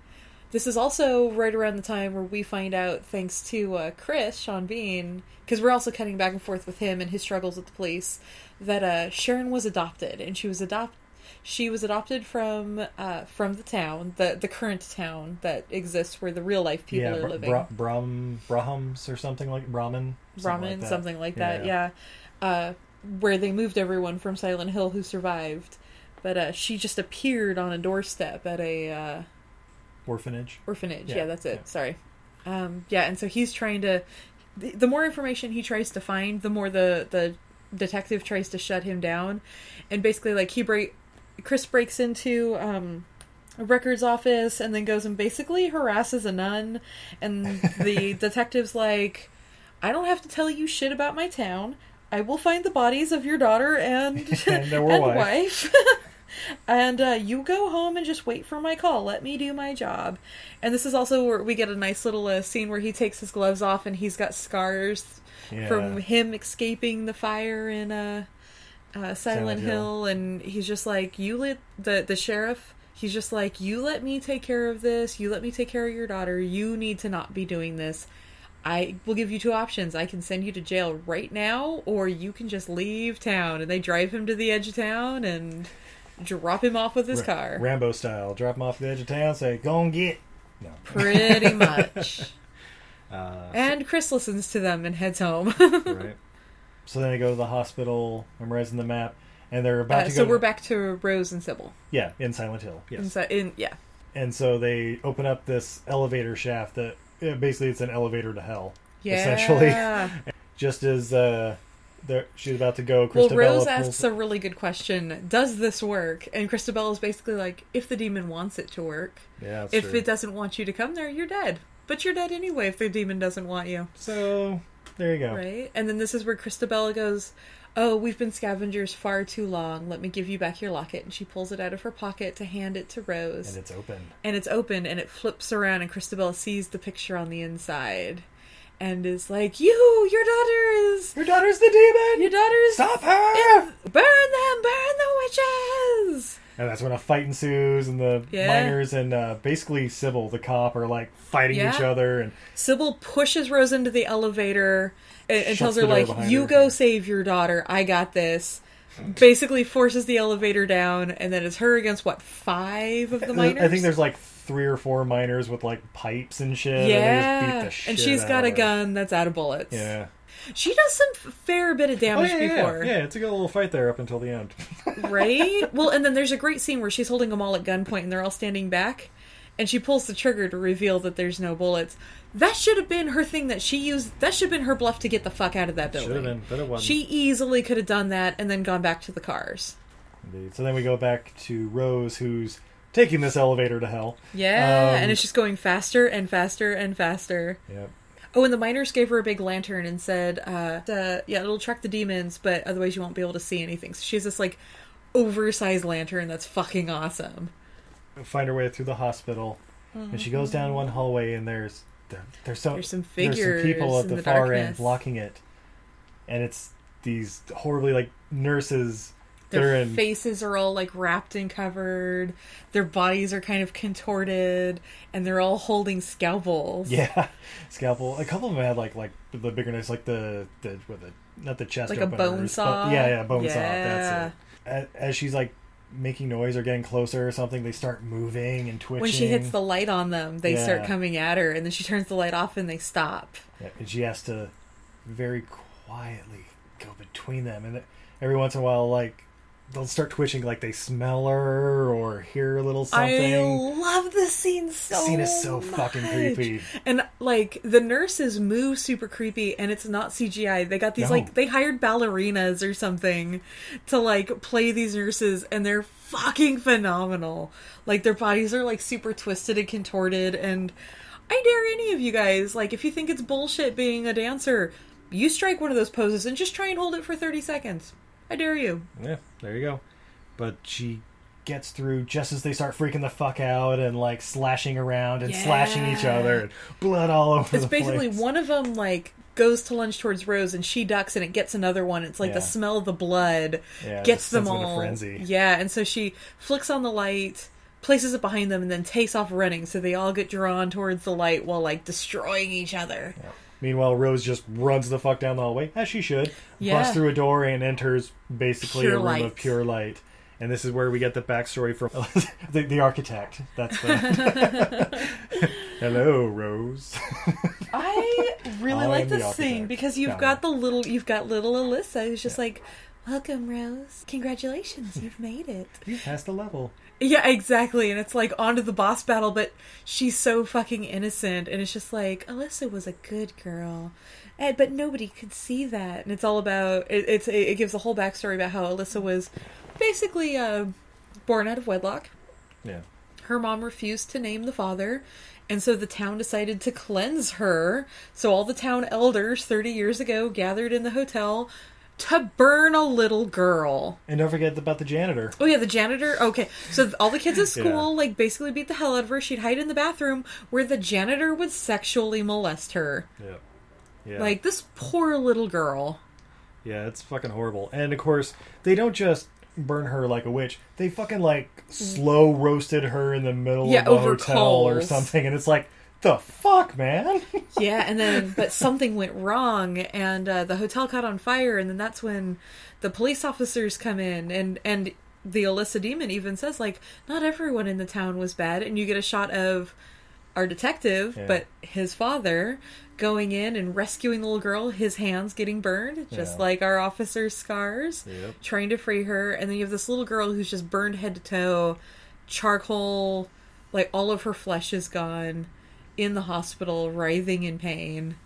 This is also right around the time where we find out, thanks to uh, Chris, Sean Bean, because we're also cutting back and forth with him and his struggles with the police, that uh, Sharon was adopted, and she was adopt she was adopted from uh, from the town, the the current town that exists where the real life people yeah, are Br- living. Bra- Brahm, Brahms or something like Brahmin. Brahmin, something like that. Yeah, Uh, where they moved everyone from Silent Hill who survived, but uh, she just appeared on a doorstep at a uh, Orphanage. orphanage. Yeah, Yeah, that's it. yeah. Sorry. Um, yeah, and so he's trying to. The, the more information he tries to find, the more the the detective tries to shut him down, and basically, like he break, Chris breaks into um, a records office and then goes and basically harasses a nun, and the (laughs) detective's like, "I don't have to tell you shit about my town. I will find the bodies of your daughter and (laughs) And and wife." wife." (laughs) and uh, you go home and just wait for my call. Let me do my job. And this is also where we get a nice little uh, scene where he takes his gloves off and he's got scars Yeah. from him escaping the fire in uh, uh, Silent, Silent Hill. Hill. and he's just like, "You let the the sheriff." He's just like, "You let me take care of this. You let me take care of your daughter. You need to not be doing this." I will give you two options. I can send you to jail right now, or you can just leave town. And they drive him to the edge of town and drop him off with his Ra- car. Rambo style. Drop him off the edge of town. Say, "Go and get." No. Pretty (laughs) much. Uh, And Chris listens to them and heads home. (laughs) right. So then they go to the hospital, memorizing the map, and they're about Uh, to go. so we're back to Rose and Cybil. Yeah, in Silent Hill. Yes. Inside, in yeah, and so they open up this elevator shaft that basically it's an elevator to hell. yeah. Essentially, (laughs) just as uh, they're- she's about to go, Well, Rose pulls- asks a really good question. Does this work? And Christabel is basically like, if the demon wants it to work. Yeah, if true. it doesn't want you to come there, you're dead. But you're dead anyway if the demon doesn't want you. So there you go. Right? And then this is where Christabella goes, Oh, we've been scavengers far too long. Let me give you back your locket. And she pulls it out of her pocket to hand it to Rose. And it's open. and it's open and it flips around and Christabel sees the picture on the inside and is like, "You, your daughter is Your daughter's the demon. your daughter's Stop her! burn them, burn the witches." And that's when a fight ensues, and the Yeah. miners and uh, basically Cybil, the cop, are like fighting Yeah. each other. And Cybil pushes Rose into the elevator and, and tells her like, "You her, go save your daughter. I got this." Basically forces the elevator down, and then it's her against what five of the miners. I think there's like three or four miners with like pipes and shit. and yeah, the shit and she's got a gun that's out of bullets. Yeah. She does some fair bit of Oh, damage yeah, yeah, before. yeah, it's a good little fight there up until the end. (laughs) right? Well, and then there's a great scene where she's holding them all at gunpoint and they're all standing back, and she pulls the trigger to reveal that there's no bullets. That should have been her thing that she used. That should have been her bluff to get the fuck out of that building. Should have been, but it wasn't. She easily could have done that and then gone back to the cars. Indeed. So then we go back to Rose, who's taking this elevator to hell. Yeah, Um, and it's just going faster and faster and faster. Yep. Oh, and the miners gave her a big lantern and said, uh, uh, "Yeah, it'll track the demons, but otherwise you won't be able to see anything." So she has this like oversized lantern that's fucking awesome. Find her way through the hospital, and she goes down one hallway, and there's there, there's some There's some figures, there's some people at the, the far darkness. end blocking it, and it's these horribly like nurses. Their in faces are all like wrapped and covered. Their bodies are kind of contorted, and they're all holding scalpels. yeah (laughs) scalpel. A couple of them had like like the bigger knives, like the the with the not the chest Like a openers, bone but- saw? yeah, yeah, bone saw. That's it. As, as she's like making noise or getting closer or something, they start moving and twitching. When she hits the light on them, they start coming at her, and then she turns the light off and they stop. Yeah, and she has to very quietly go between them, and every once in a while, like they'll start twitching, like they smell her or hear a little something. I love this scene so. Scene is so fucking creepy. And like the nurses move super creepy, and it's not CGI. They got these No. like they hired ballerinas or something to like play these nurses, and they're fucking phenomenal. Like their bodies are like super twisted and contorted, and I dare any of you guys like if you think it's bullshit being a dancer, you strike one of those poses and just try and hold it for thirty seconds. I dare you. Yeah, there you go. But she gets through just as they start freaking the fuck out and like slashing around and slashing each other and blood all over It's basically place. one of them like goes to lunge towards Rose and she ducks and it gets another one. It's like Yeah. the smell of the blood Yeah, gets them sends them in a all. frenzy. Yeah, and so she flicks on the light, places it behind them, and then takes off running. So they all get drawn towards the light while like destroying each other. Meanwhile, Rose just runs the fuck down the hallway, as she should. Yeah. Busts through a door and enters basically Pure a room light. of pure light. And this is where we get the backstory from (laughs) the, the architect. That's the. (laughs) Hello, Rose. I really I like the this scene because you've Got got the little you've got little Alessa who's just like, "Welcome, Rose. Congratulations, you've made it." you passed the level. Yeah, exactly. And it's like onto the boss battle, but she's so fucking innocent. And it's just like, Alessa was a good girl. And, but nobody could see that. And it's all about, it, it's, it gives a whole backstory about how Alessa was basically uh, born out of wedlock. Yeah. Her mom refused to name the father. And so the town decided to cleanse her. So all the town elders 30 years ago gathered in the hotel to burn a little girl. And don't forget about the janitor. Oh yeah, the janitor. Okay, so all the kids at (laughs) school Yeah. like basically beat the hell out of her. She'd hide in the bathroom where the janitor would sexually molest her. Yeah. Yeah. Like this poor little girl. Yeah, it's fucking horrible. And of course, they don't just burn her like a witch. They fucking like mm. slow roasted her in the middle Yeah, of a hotel or something. And it's like, the fuck, man? (laughs) Yeah, and then but something went wrong, and uh, the hotel caught on fire, and then that's when the police officers come in, and and the Alessa Demon even says like, not everyone in the town was bad, and you get a shot of our detective, Yeah. but his father going in and rescuing the little girl, his hands getting burned, just Yeah. like our officer's scars, Yep. trying to free her, and then you have this little girl who's just burned head to toe, charcoal, like all of her flesh is gone, in the hospital, writhing in pain,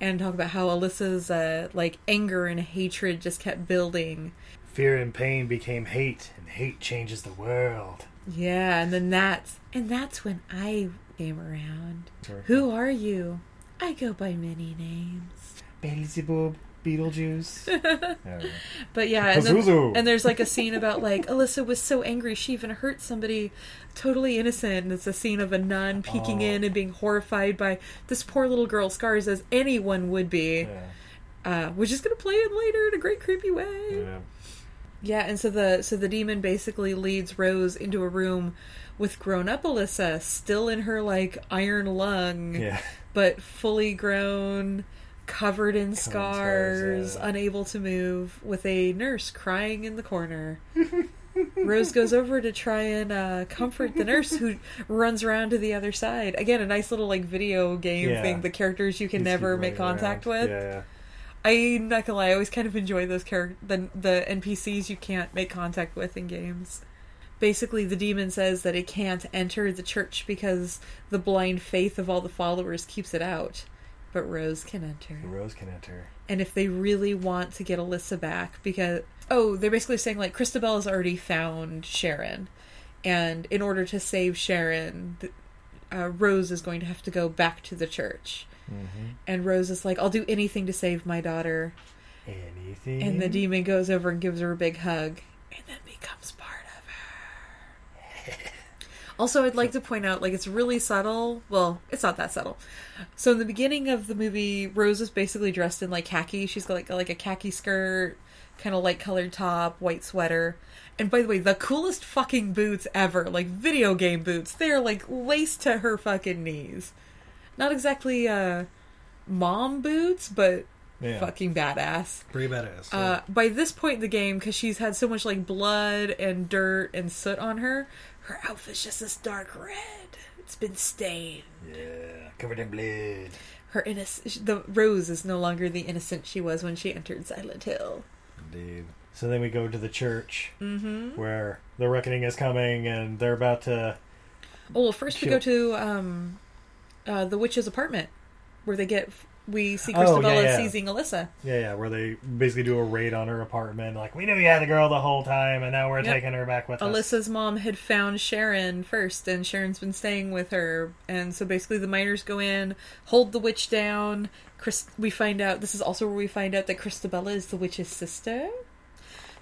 and talk about how Alessa's uh, like anger and hatred just kept building. Fear and pain became hate, and hate changes the world. Yeah, and then that's and that's when I came around. Who are you? I go by many names. Beelzebub, Beetlejuice. (laughs) Yeah. But yeah, and, then, and there's like a scene about like Alessa was so angry she even hurt somebody totally innocent. And it's a scene of a nun peeking Oh. in and being horrified by this poor little girl's scars, as anyone would be. yeah. Uh, which is going to play it later in a great creepy way. yeah. Yeah, and so the so the demon basically leads Rose into a room with grown up Alessa still in her like iron lung, Yeah. but fully grown, covered in scars, yeah. unable to move, with a nurse crying in the corner. (laughs) Rose goes over to try and uh, comfort the nurse, who runs around to the other side. Again, a nice little like video game Yeah. thing. The characters you can These never make contact around. with. Yeah, yeah. I'm not gonna lie, I always kind of enjoy those characters, the, the NPCs you can't make contact with in games. Basically, the demon says that it can't enter the church because the blind faith of all the followers keeps it out. But Rose can enter. Rose can enter. And if they really want to get Alessa back, because. Oh, they're basically saying, like, Christabel has already found Sharon. And in order to save Sharon, uh, Rose is going to have to go back to the church. And Rose is like, I'll do anything to save my daughter. Anything. And the demon goes over and gives her a big hug and then becomes part of her. Also, I'd like to point out, like, it's really subtle. Well, it's not that subtle. So, in the beginning of the movie, Rose is basically dressed in, like, khaki. She's got, like, like a khaki skirt, kind of light colored top, white sweater. And by the way, the coolest fucking boots ever, like video game boots, they're like laced to her fucking knees. Not exactly uh mom boots, but Yeah. fucking badass. Pretty badass. Uh, by this point in the game, because she's had so much like blood and dirt and soot on her, her outfit's just this dark red. It's been stained. yeah. Covered in blood. Her innocent, the Rose is no longer the innocent she was when she entered Silent Hill. Indeed. So then we go to the church where the reckoning is coming and they're about to. Oh, well, first we go to um, uh, the witch's apartment, where they get we see Oh, yeah, Christabella yeah. seizing Alessa. Yeah, yeah, where they basically do a raid on her apartment. Like, we knew you had the girl the whole time and now we're Yep. taking her back with us. Alessa's mom had found Sharon first, and Sharon's been staying with her. And so basically, the miners go in, hold the witch down. Chris, we find out this is also where we find out that Christabella is the witch's sister.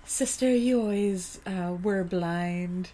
Sister, you always uh, were blind.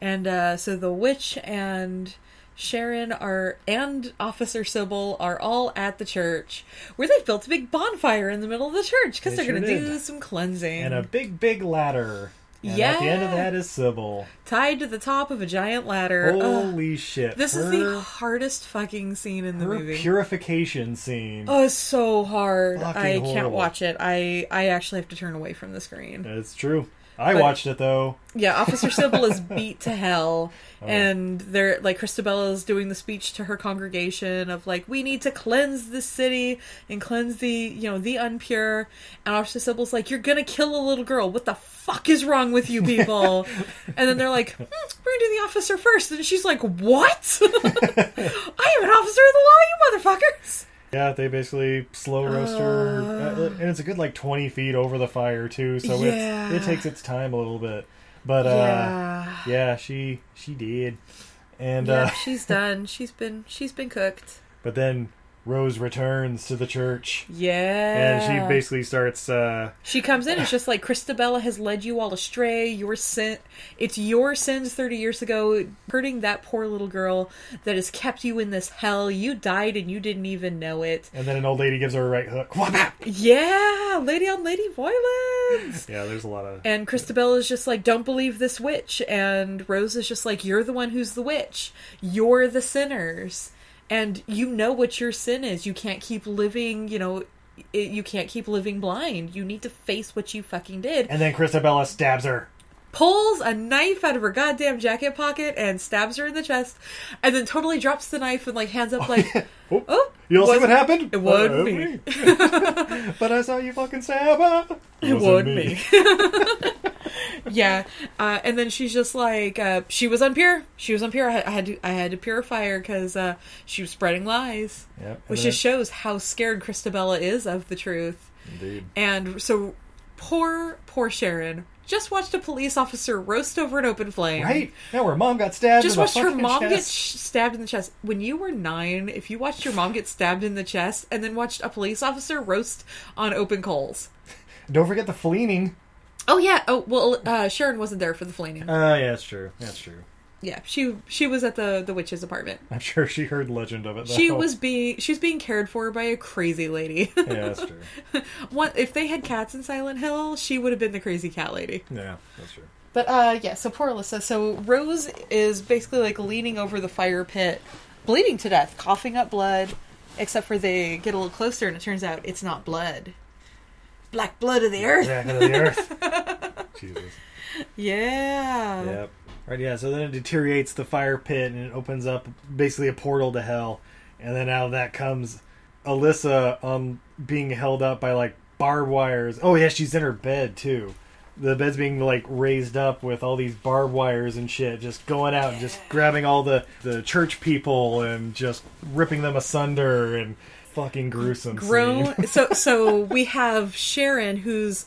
And uh, so the witch and Sharon are and Officer Cybil are all at the church where they've built a big bonfire in the middle of the church because They they're going to do some cleansing. And a big, big ladder. And at the end of that is Cybil. tied to the top of a giant ladder. Ugh. Holy shit. this is the hardest fucking scene in the her movie. purification scene. Oh, it's so hard. Fucking I can't watch it. I I actually have to turn away from the screen. It's true. I But- watched it though. Yeah, Officer Cybil is (laughs) beat to hell, Oh. and they're like Christabella is doing the speech to her congregation of like we need to cleanse the city and cleanse the you know the unpure. And Officer Cybil's like, "You're gonna kill a little girl. What the fuck is wrong with you people?" (laughs) and then they're like, hmm, "We're gonna do the officer first. and she's like, "What? (laughs) I am an officer of the law, you motherfuckers!" Yeah, they basically slow roast her, Uh, and it's a good like twenty feet over the fire too. So Yeah. it's, it takes its time a little bit. But uh, Yeah. yeah, she she did, and Yeah, uh, she's done. She's been she's been cooked. (laughs) but then Rose returns to the church, Yeah. and she basically starts. Uh, She comes in. It's just like Christabella has led you all astray. Your sin. It's your sins thirty years ago, hurting that poor little girl that has kept you in this hell. You died and you didn't even know it. and then an old lady gives her a right hook. Yeah, lady on lady violence. (laughs) Yeah, there's a lot of And Christabella is just like, don't believe this witch. And Rose is just like, you're the one who's the witch. You're the sinners. And you know what your sin is. You can't keep living, you know, you can't keep living blind. You need to face what you fucking did. And then Christabella stabs her. Pulls a knife out of her goddamn jacket pocket and stabs her in the chest. And then totally drops the knife and like hands up like, oh, You'll see wasn't- what happened? It wasn't Uh, me. (laughs) but I saw you fucking stab her. It would me. (laughs) yeah, uh, and then she's just like, uh, she was unpure. She was unpure. I had to, I had to purify her because uh, she was spreading lies, Yep, which then- just shows how scared Christabella is of the truth. Indeed. And so, poor, poor Sharon just watched a police officer roast over an open flame. Right? Yeah, where mom got stabbed. Just in the watched her mom get sh- stabbed in the chest. When you were nine, if you watched your mom get stabbed in the chest and then watched a police officer roast on open coals. Don't forget the fleening. Oh yeah. Oh well, uh, Sharon wasn't there for the fleeing. Oh, yeah, that's true. That's true. Yeah, she she was at the the witch's apartment. I'm sure she heard legend of it. Though. She was being she was being cared for by a crazy lady. Yeah, that's true. (laughs) What if they had cats in Silent Hill? She would have been the crazy cat lady. Yeah, that's true. But uh, yeah. So poor Alessa. So Rose is basically like leaning over the fire pit, bleeding to death, coughing up blood. Except for they get a little closer, and it turns out it's not blood. Black blood of the earth. Back of the earth. (laughs) Jesus. Yeah. Yep. Right, yeah, so then it deteriorates the fire pit and it opens up basically a portal to hell. And then out of that comes Alessa um being held up by like barbed wires. Oh yeah, she's in her bed too. The bed's being like raised up with all these barbed wires and shit, just going out and just grabbing all the the church people and just ripping them asunder and fucking gruesome. scene. grown (laughs) so so we have sharon who's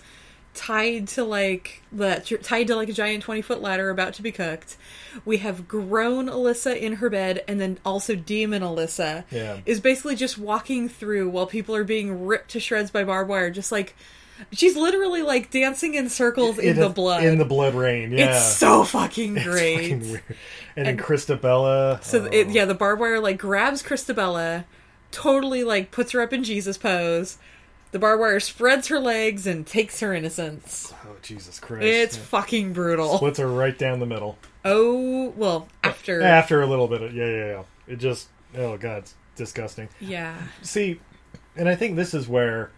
tied to like the tied to like a giant 20 foot ladder about to be cooked we have grown Alessa in her bed and then also demon Alessa Yeah. is basically just walking through while people are being ripped to shreds by barbed wire just like she's literally like dancing in circles in It the blood In the blood rain, yeah. it's so fucking (laughs) It's great fucking weird. And, then Christabella. So it, oh. yeah, the barbed wire like grabs Christabella, totally like puts her up in Jesus pose. The barbed wire spreads her legs and takes her innocence. Oh Jesus Christ! It's Yeah. fucking brutal. splits her right down the middle. Oh well, after After a little bit, of, yeah, yeah, yeah. It just, oh god, it's disgusting. yeah, See, and I think this is where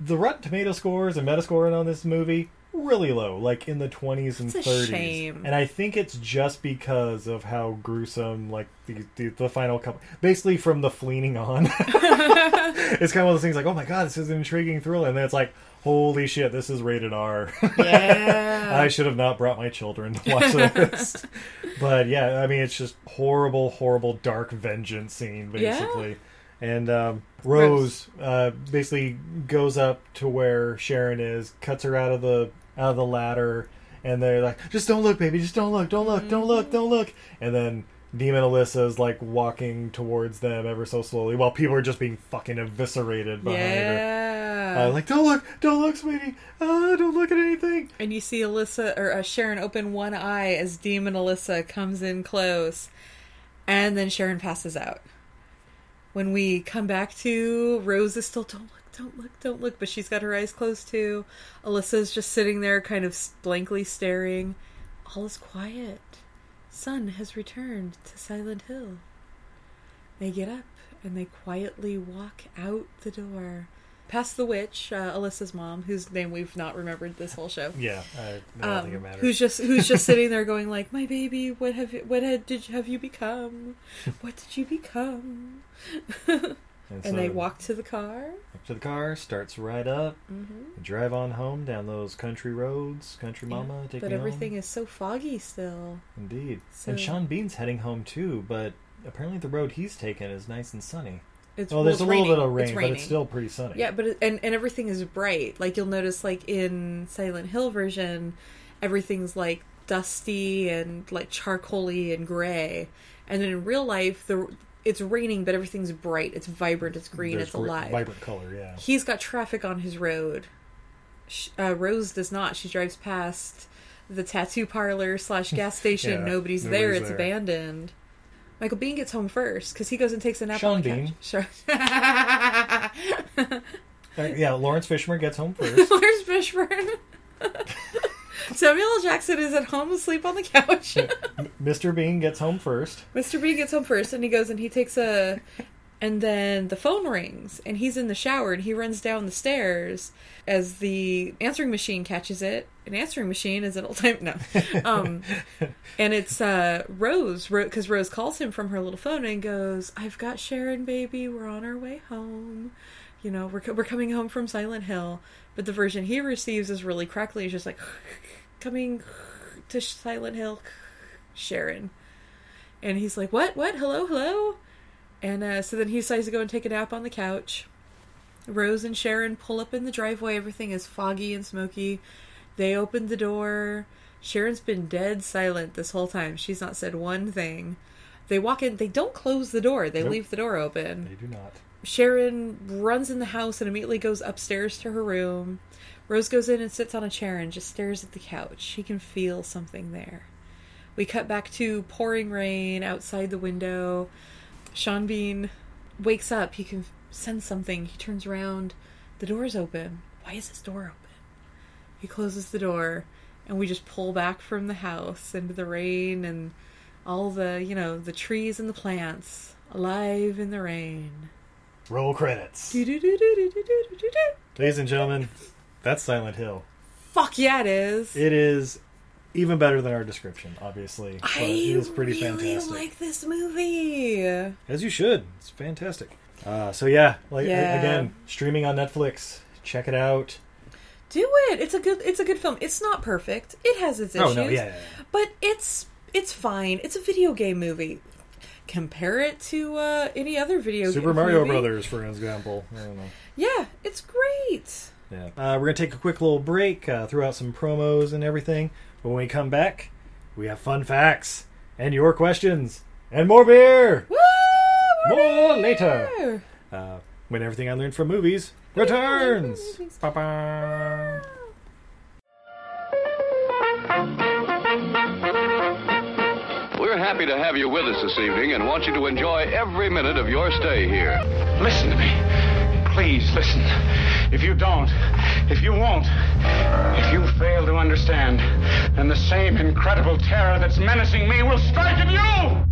the Rotten Tomato scores and Metascore on this movie really low, like in the twenties and It's thirties. shame. And I think it's just because of how gruesome, like the the, the final couple, basically from the fleening on. (laughs) it's kind of one of those things like, oh my god, this is an intriguing thriller, and then it's like, holy shit, this is rated R. yeah. (laughs) I should have not brought my children to watch this. (laughs) but yeah, I mean, it's just horrible, horrible, dark vengeance scene, Yeah. basically. And um, Rose uh, basically goes up to where Sharon is, cuts her out of the out of the ladder, and they're like, "Just don't look, baby. Just don't look. Don't look. Don't look. Don't look." And then Demon Alessa is like walking towards them ever so slowly while people are just being fucking eviscerated behind her. Yeah. Uh, like, don't look, don't look, sweetie. Uh, don't look at anything. And you see Alessa or uh, Sharon open one eye as Demon Alessa comes in close, and then Sharon passes out. When we come back to Rose is still don't look, don't look, don't look, but she's got her eyes closed too. Alessa's just sitting there, kind of blankly staring. All is quiet. Sun has returned to Silent Hill. They get up and they quietly walk out the door. Past the witch, uh, Alessa's mom, whose name we've not remembered this whole show. Yeah, I, I don't think it Um, matters. who's just who's just sitting there going like, "My baby, what have you, what had, did you, have you become? (laughs) What did you become?" (laughs) and so- they walk to the car. Up to the car, starts right up, Mm-hmm. drive on home down those country roads. Country mama, take but everything home. is so foggy still. Indeed. So- And Sean Bean's heading home too, but apparently the road he's taken is nice and sunny. It's well, there's a little raining. bit of rain, It's but it's still pretty sunny. Yeah, but it, and and everything is bright. Like you'll notice, like in Silent Hill version, everything's like dusty and like charcoaly and gray. And then in real life, the it's raining, but everything's bright. It's vibrant. It's green. There's it's alive. vibrant color, yeah. He's got traffic on his road. Sh- Uh, Rose does not. She drives past the tattoo parlor slash (laughs) gas station. Yeah, nobody's, there. nobody's It's there. abandoned. Michael Bean gets home first because he goes and takes a nap Sean on the Bean. Sure. (laughs) Uh, yeah, Lawrence Fishburne gets home (laughs) first. Lawrence Fishburne. Samuel L. Jackson is at home asleep on the couch. Mr. Bean gets home first. Mr. Bean gets home first and he goes and he takes a. And then the phone rings and he's in the shower and he runs down the stairs as the answering machine catches it. An answering machine is an old time. No. Um, (laughs) and it's uh, Rose, because Rose calls him from her little phone and goes, I've got Sharon, baby. We're on our way home. You know, we're, we're coming home from Silent Hill. But the version he receives is really crackly. It's just like, (laughs) coming (laughs) to Silent Hill, (laughs) Sharon. And he's like, what? What? Hello? Hello? And uh, so then he decides to go and take a nap on the couch. Rose and Sharon pull up in the driveway. Everything is foggy and smoky. They open the door. Sharon's been dead silent this whole time. She's not said one thing. They walk in. They don't close the door. They Nope. leave the door open. They do not. Sharon runs in the house and immediately goes upstairs to her room. Rose goes in and sits on a chair and just stares at the couch. She can feel something there. We cut back to pouring rain outside the window. Sean Bean wakes up. He can sense something. He turns around. The door's open. Why is this door open? He closes the door, and we just pull back from the house into the rain and all the, you know, the trees and the plants alive in the rain. Roll credits. Ladies and gentlemen, that's Silent Hill. Fuck yeah, it is. It is even better than our description, obviously. But I it is pretty really fantastic. like this movie. As you should. It's fantastic. Uh, so yeah, like Yeah. again, streaming on Netflix. Check it out. Do it. It's a good. It's a good film. It's not perfect. It has its issues. Oh, no, yeah, yeah, yeah. But it's it's fine. It's a video game movie. Compare it to uh, any other video Super Mario movie. Brothers, for example. I don't know. Yeah, it's great. Yeah. Uh, we're gonna take a quick little break, uh, throw out some promos and everything. But when we come back, we have fun facts and your questions and more beer. Woo! More later. Uh, when everything I learned from movies returns. Ba-ba. We're happy to have you with us this evening and want you to enjoy every minute of your stay here. Listen to me. Please listen. If you don't, if you won't, if you fail to understand, then the same incredible terror that's menacing me will strike at you!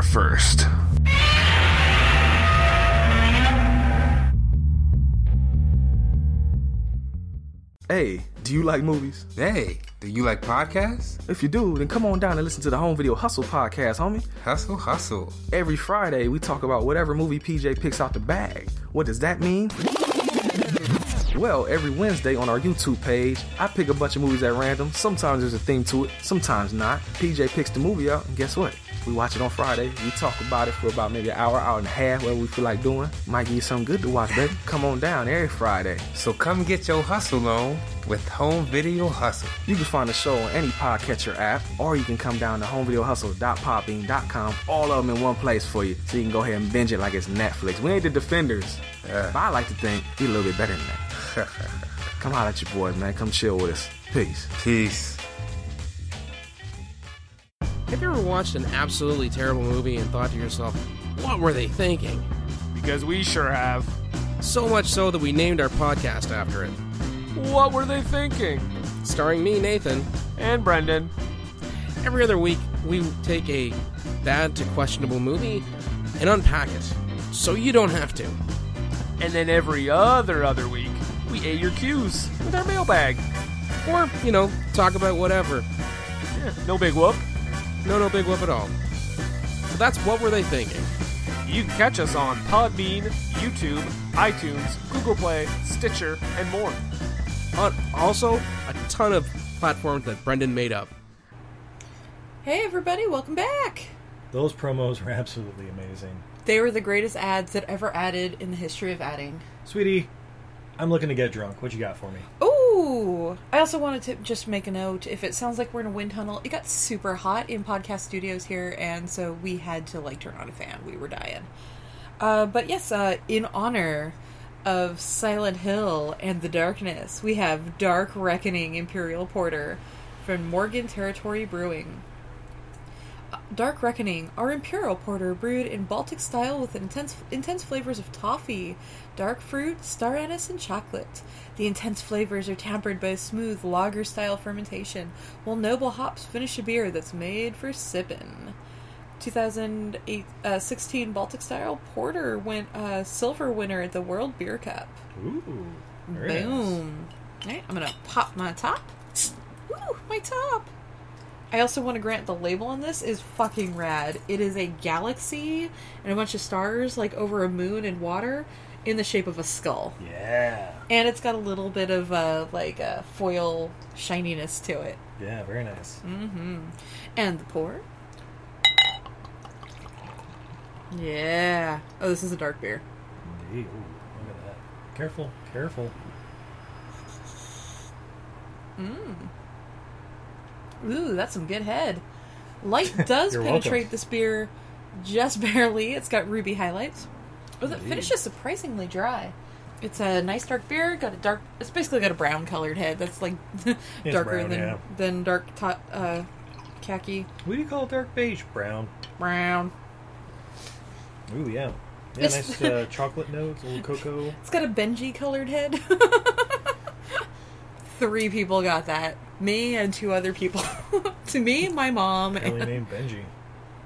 first. Hey, do you like movies? Hey, do you like podcasts? If you do, then come on down and listen to the Home Video Hustle podcast, homie. Hustle, hustle. Every Friday, we talk about whatever movie PJ picks out the bag. What does that mean? Well, every Wednesday on our YouTube page, I pick a bunch of movies at random. Sometimes there's a theme to it, sometimes not. PJ picks the movie out, and guess what? We watch it on Friday. We talk about it for about maybe an hour, hour and a half, whatever we feel like doing. Might give you something good to watch, baby. Come on down every Friday. So come get your hustle on with Home Video Hustle. You can find the show on any podcatcher app, or you can come down to homevideohustle.podbean.com. All of them in one place for you, so you can go ahead and binge it like it's Netflix. We ain't the defenders, Yeah. but I like to think we a little bit better than that. (laughs) come holler at your boys, man. Come chill with us. Peace. Peace. Have you ever watched an absolutely terrible movie and thought to yourself, what were they thinking? Because we sure have. So much so that we named our podcast after it. What were they thinking? Starring me, Nathan. And Brendan. Every other week, we take a bad to questionable movie and unpack it so you don't have to. And then every other other week, we A your cues with our mailbag. Or, you know, talk about whatever. Yeah, no big whoop. No, no big whoop at all. So that's what were they thinking? You can catch us on Podbean, YouTube, iTunes, Google Play, Stitcher, and more. On also a ton of platforms that Brendan made up. Hey, everybody, welcome back. Those promos were absolutely amazing. They were the greatest ads that ever added in the history of adding. Sweetie, I'm looking to get drunk. What you got for me? I also wanted to just make a note. If it sounds like we're in a wind tunnel, it got super hot in podcast studios here, and so we had to like turn on a fan. We were dying. Uh, but yes, uh, in honor of Silent Hill and the Darkness, we have Dark Reckoning Imperial Porter from Morgan Territory Brewing. Dark Reckoning, our imperial porter brewed in Baltic style with intense intense flavors of toffee, dark fruit, star anise, and chocolate. The intense flavors are tempered by a smooth lager style fermentation, while noble hops finish a beer that's made for sippin'. 2016 uh, Baltic style porter went uh, silver winner at the World Beer Cup. Ooh, Boom. Alright, I'm gonna pop my top. Woo, my top. I also want to grant the label on this is fucking rad. It is a galaxy and a bunch of stars like over a moon and water in the shape of a skull. Yeah. And it's got a little bit of uh, like a foil shininess to it. Yeah, very nice. Mm-hmm. And the pour. Yeah. Oh, this is a dark beer. Indeed. Ooh, look at that. Careful, careful. Mm. Ooh, that's some good head. Light (laughs) does penetrate welcome. this beer just (laughs) barely. It's got ruby highlights. Oh, the Indeed. finish is surprisingly dry. It's a nice dark beer. Got a dark. It's basically got a brown colored head. That's like (laughs) darker brown, than yeah. than dark to- uh, khaki What do you call dark beige? Brown. brown. Ooh, yeah. Yeah, It's- nice uh, chocolate notes, a little cocoa. It's got a Benji colored head. Three people got that. Me and two other people. (laughs) to me, my mom. And... named Benji.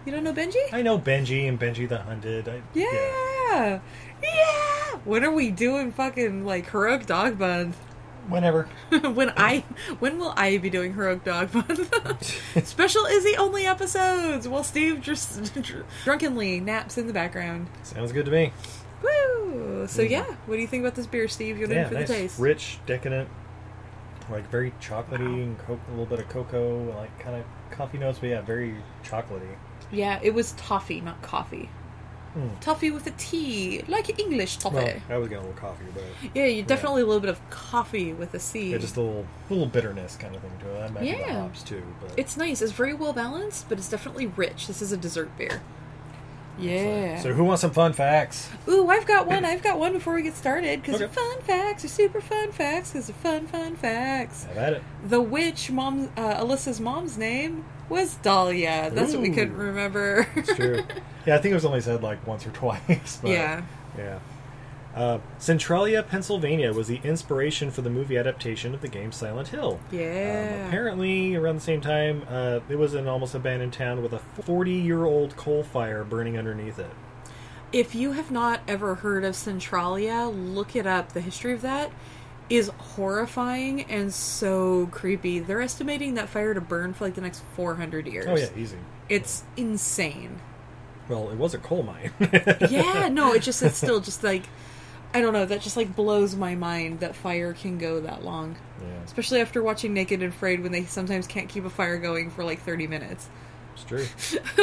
You don't know Benji? I know Benji and Benji the Hunted. I, Yeah. Yeah. When are we doing fucking like heroic dog month? (laughs) Whenever. when I when will I be doing heroic dog month? (laughs) Special Izzy only episodes while Steve just drunkenly naps in the background. Sounds good to me. Woo! So mm-hmm. yeah, what do you think about this beer, Steve? You're in yeah, for nice, the taste. rich, decadent, like very chocolatey and co- a little bit of cocoa, like kind of coffee notes, but yeah, very chocolatey. Yeah, it was toffee, not coffee. Mm. Toffee with a T, like English toffee. Well, I was getting a little coffee, but yeah, you definitely a little bit of coffee with a C. yeah, just a little, little bitterness kind of thing to it. That might be the Yeah. hops too, but It's nice. It's very well balanced, but it's definitely rich. This is a dessert beer. Yeah. So, who wants some fun facts? Ooh, I've got one. (laughs) I've got one before we get started because Okay. fun facts are super fun facts because they're fun, fun facts. I've at it. The witch, mom, uh, Alessa's mom's name was Dahlia. That's what we couldn't remember. It's true. (laughs) yeah, I think it was only said like once or twice. (laughs) But, Yeah. Yeah. Uh, Centralia, Pennsylvania was the inspiration for the movie adaptation of the game Silent Hill. yeah. Um, apparently, around the same time, uh, it was an almost abandoned town with a 40 year old coal fire burning underneath it. If you have not ever heard of Centralia, look it up. The history of that is horrifying and so creepy. They're estimating that fire to burn for like the next 400 years. Oh yeah, easy. It's insane. Well, it was a coal mine. (laughs) yeah, no, it just it's still just like I don't know, that just like blows my mind that fire can go that long. Yeah. Especially after watching Naked and Afraid when they sometimes can't keep a fire going for like 30 minutes. It's true. (laughs)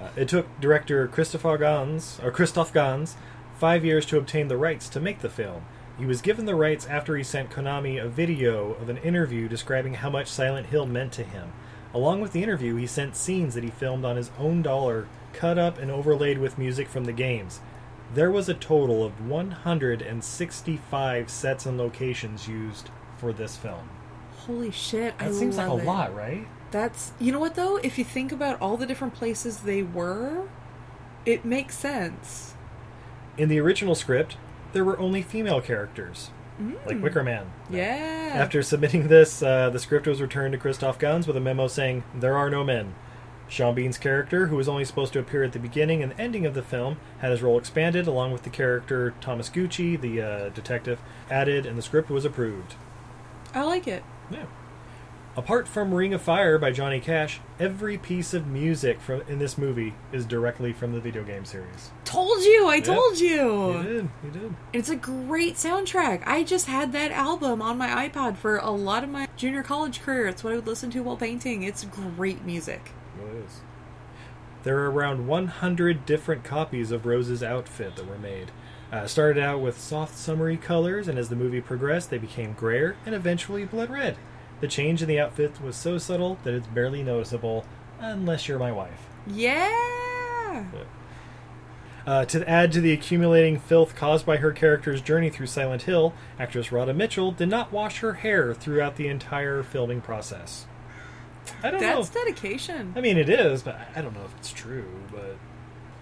uh, it took director Christopher Gans or Christoph Gans five years to obtain the rights to make the film. He was given the rights after he sent Konami a video of an interview describing how much Silent Hill meant to him. Along with the interview, he sent scenes that he filmed on his own dollar, cut up and overlaid with music from the games. There was a total of 165 sets and locations used for this film. Holy shit, I That seems like a it. lot, right? That's you know what though, if you think about all the different places they were, it makes sense. In the original script, there were only female characters, like Mm. Wicker Man. Yeah. After submitting this, uh, the script was returned to Christoph Gans with a memo saying, There are no men. Sean Bean's character, who was only supposed to appear at the beginning and ending of the film, had his role expanded, along with the character Thomas Gucci, the uh, detective, added, and the script was approved. I like it. Yeah. Apart from Ring of Fire by Johnny Cash, every piece of music from in this movie is directly from the video game series. Told you, I Yeah. told you. You did, you did. It's a great soundtrack. I just had that album on my iPod for a lot of my junior college career. It's what I would listen to while painting. It's great music. There are around 100 different copies of Rose's outfit that were made. Uh, started out with soft, summery colors, and as the movie progressed, they became grayer and eventually blood red. The change in the outfit was so subtle that it's barely noticeable, unless you're my wife. Yeah. Uh, to add to the accumulating filth caused by her character's journey through Silent Hill, actress Radha Mitchell did not wash her hair throughout the entire filming process. I don't know. That's dedication. I mean, it is, but I don't know if it's true. But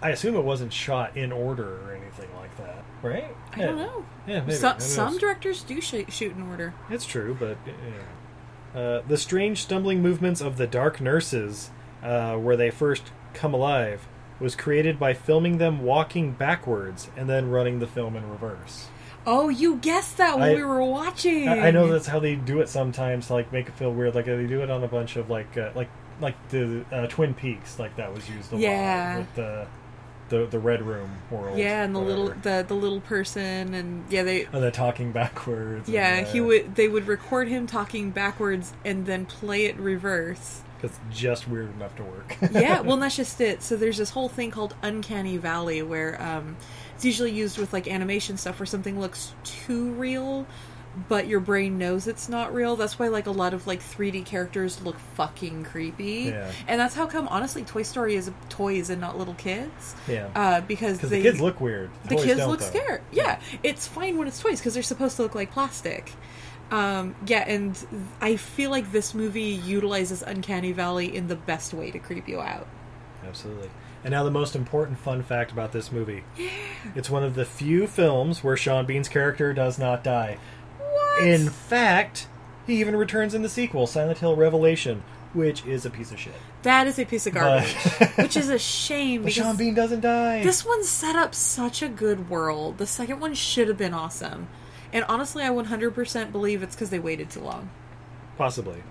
I assume it wasn't shot in order or anything like that, right? I don't know. Yeah, maybe. Some, Who some directors do sh- shoot in order. It's true, but yeah. uh, the strange stumbling movements of the dark nurses, uh, where they first come alive, was created by filming them walking backwards and then running the film in reverse. Oh, you guessed that when I- we were watching. I, I know that's how they do it sometimes, to, like make it feel weird. Like they do it on a bunch of like uh, like like the uh, Twin Peaks, like that was used a Yeah. lot with the the the Red Room world. Yeah, and the little the the little person, and yeah, they and the talking backwards. yeah and, he would they would record him talking backwards and then play it reverse. It's just weird enough to work. yeah, well, (laughs) that's just it. So there's this whole thing called Uncanny Valley where um, it's usually used with like animation stuff where something looks too real, but your brain knows it's not real. That's why like a lot of like 3D characters look fucking creepy. Yeah. And that's how come honestly Toy Story is toys and not little kids. Yeah. Uh, because they the kids look weird. the Toys kids look though. scared. Yeah, it's fine when it's toys because they're supposed to look like plastic. Um, yeah, and I feel like this movie utilizes Uncanny Valley in the best way to creep you out. Absolutely. And now the most important fun fact about this movie. Yeah. It's one of the few films where Sean Bean's character does not die. What? In fact, he even returns in the sequel, Silent Hill Revelation, which is a piece of shit. That is a piece of garbage, (laughs) which is a shame But because Sean Bean doesn't die. this one set up such a good world. The second one should have been awesome, and honestly, I 100% believe it's because they waited too long. Possibly,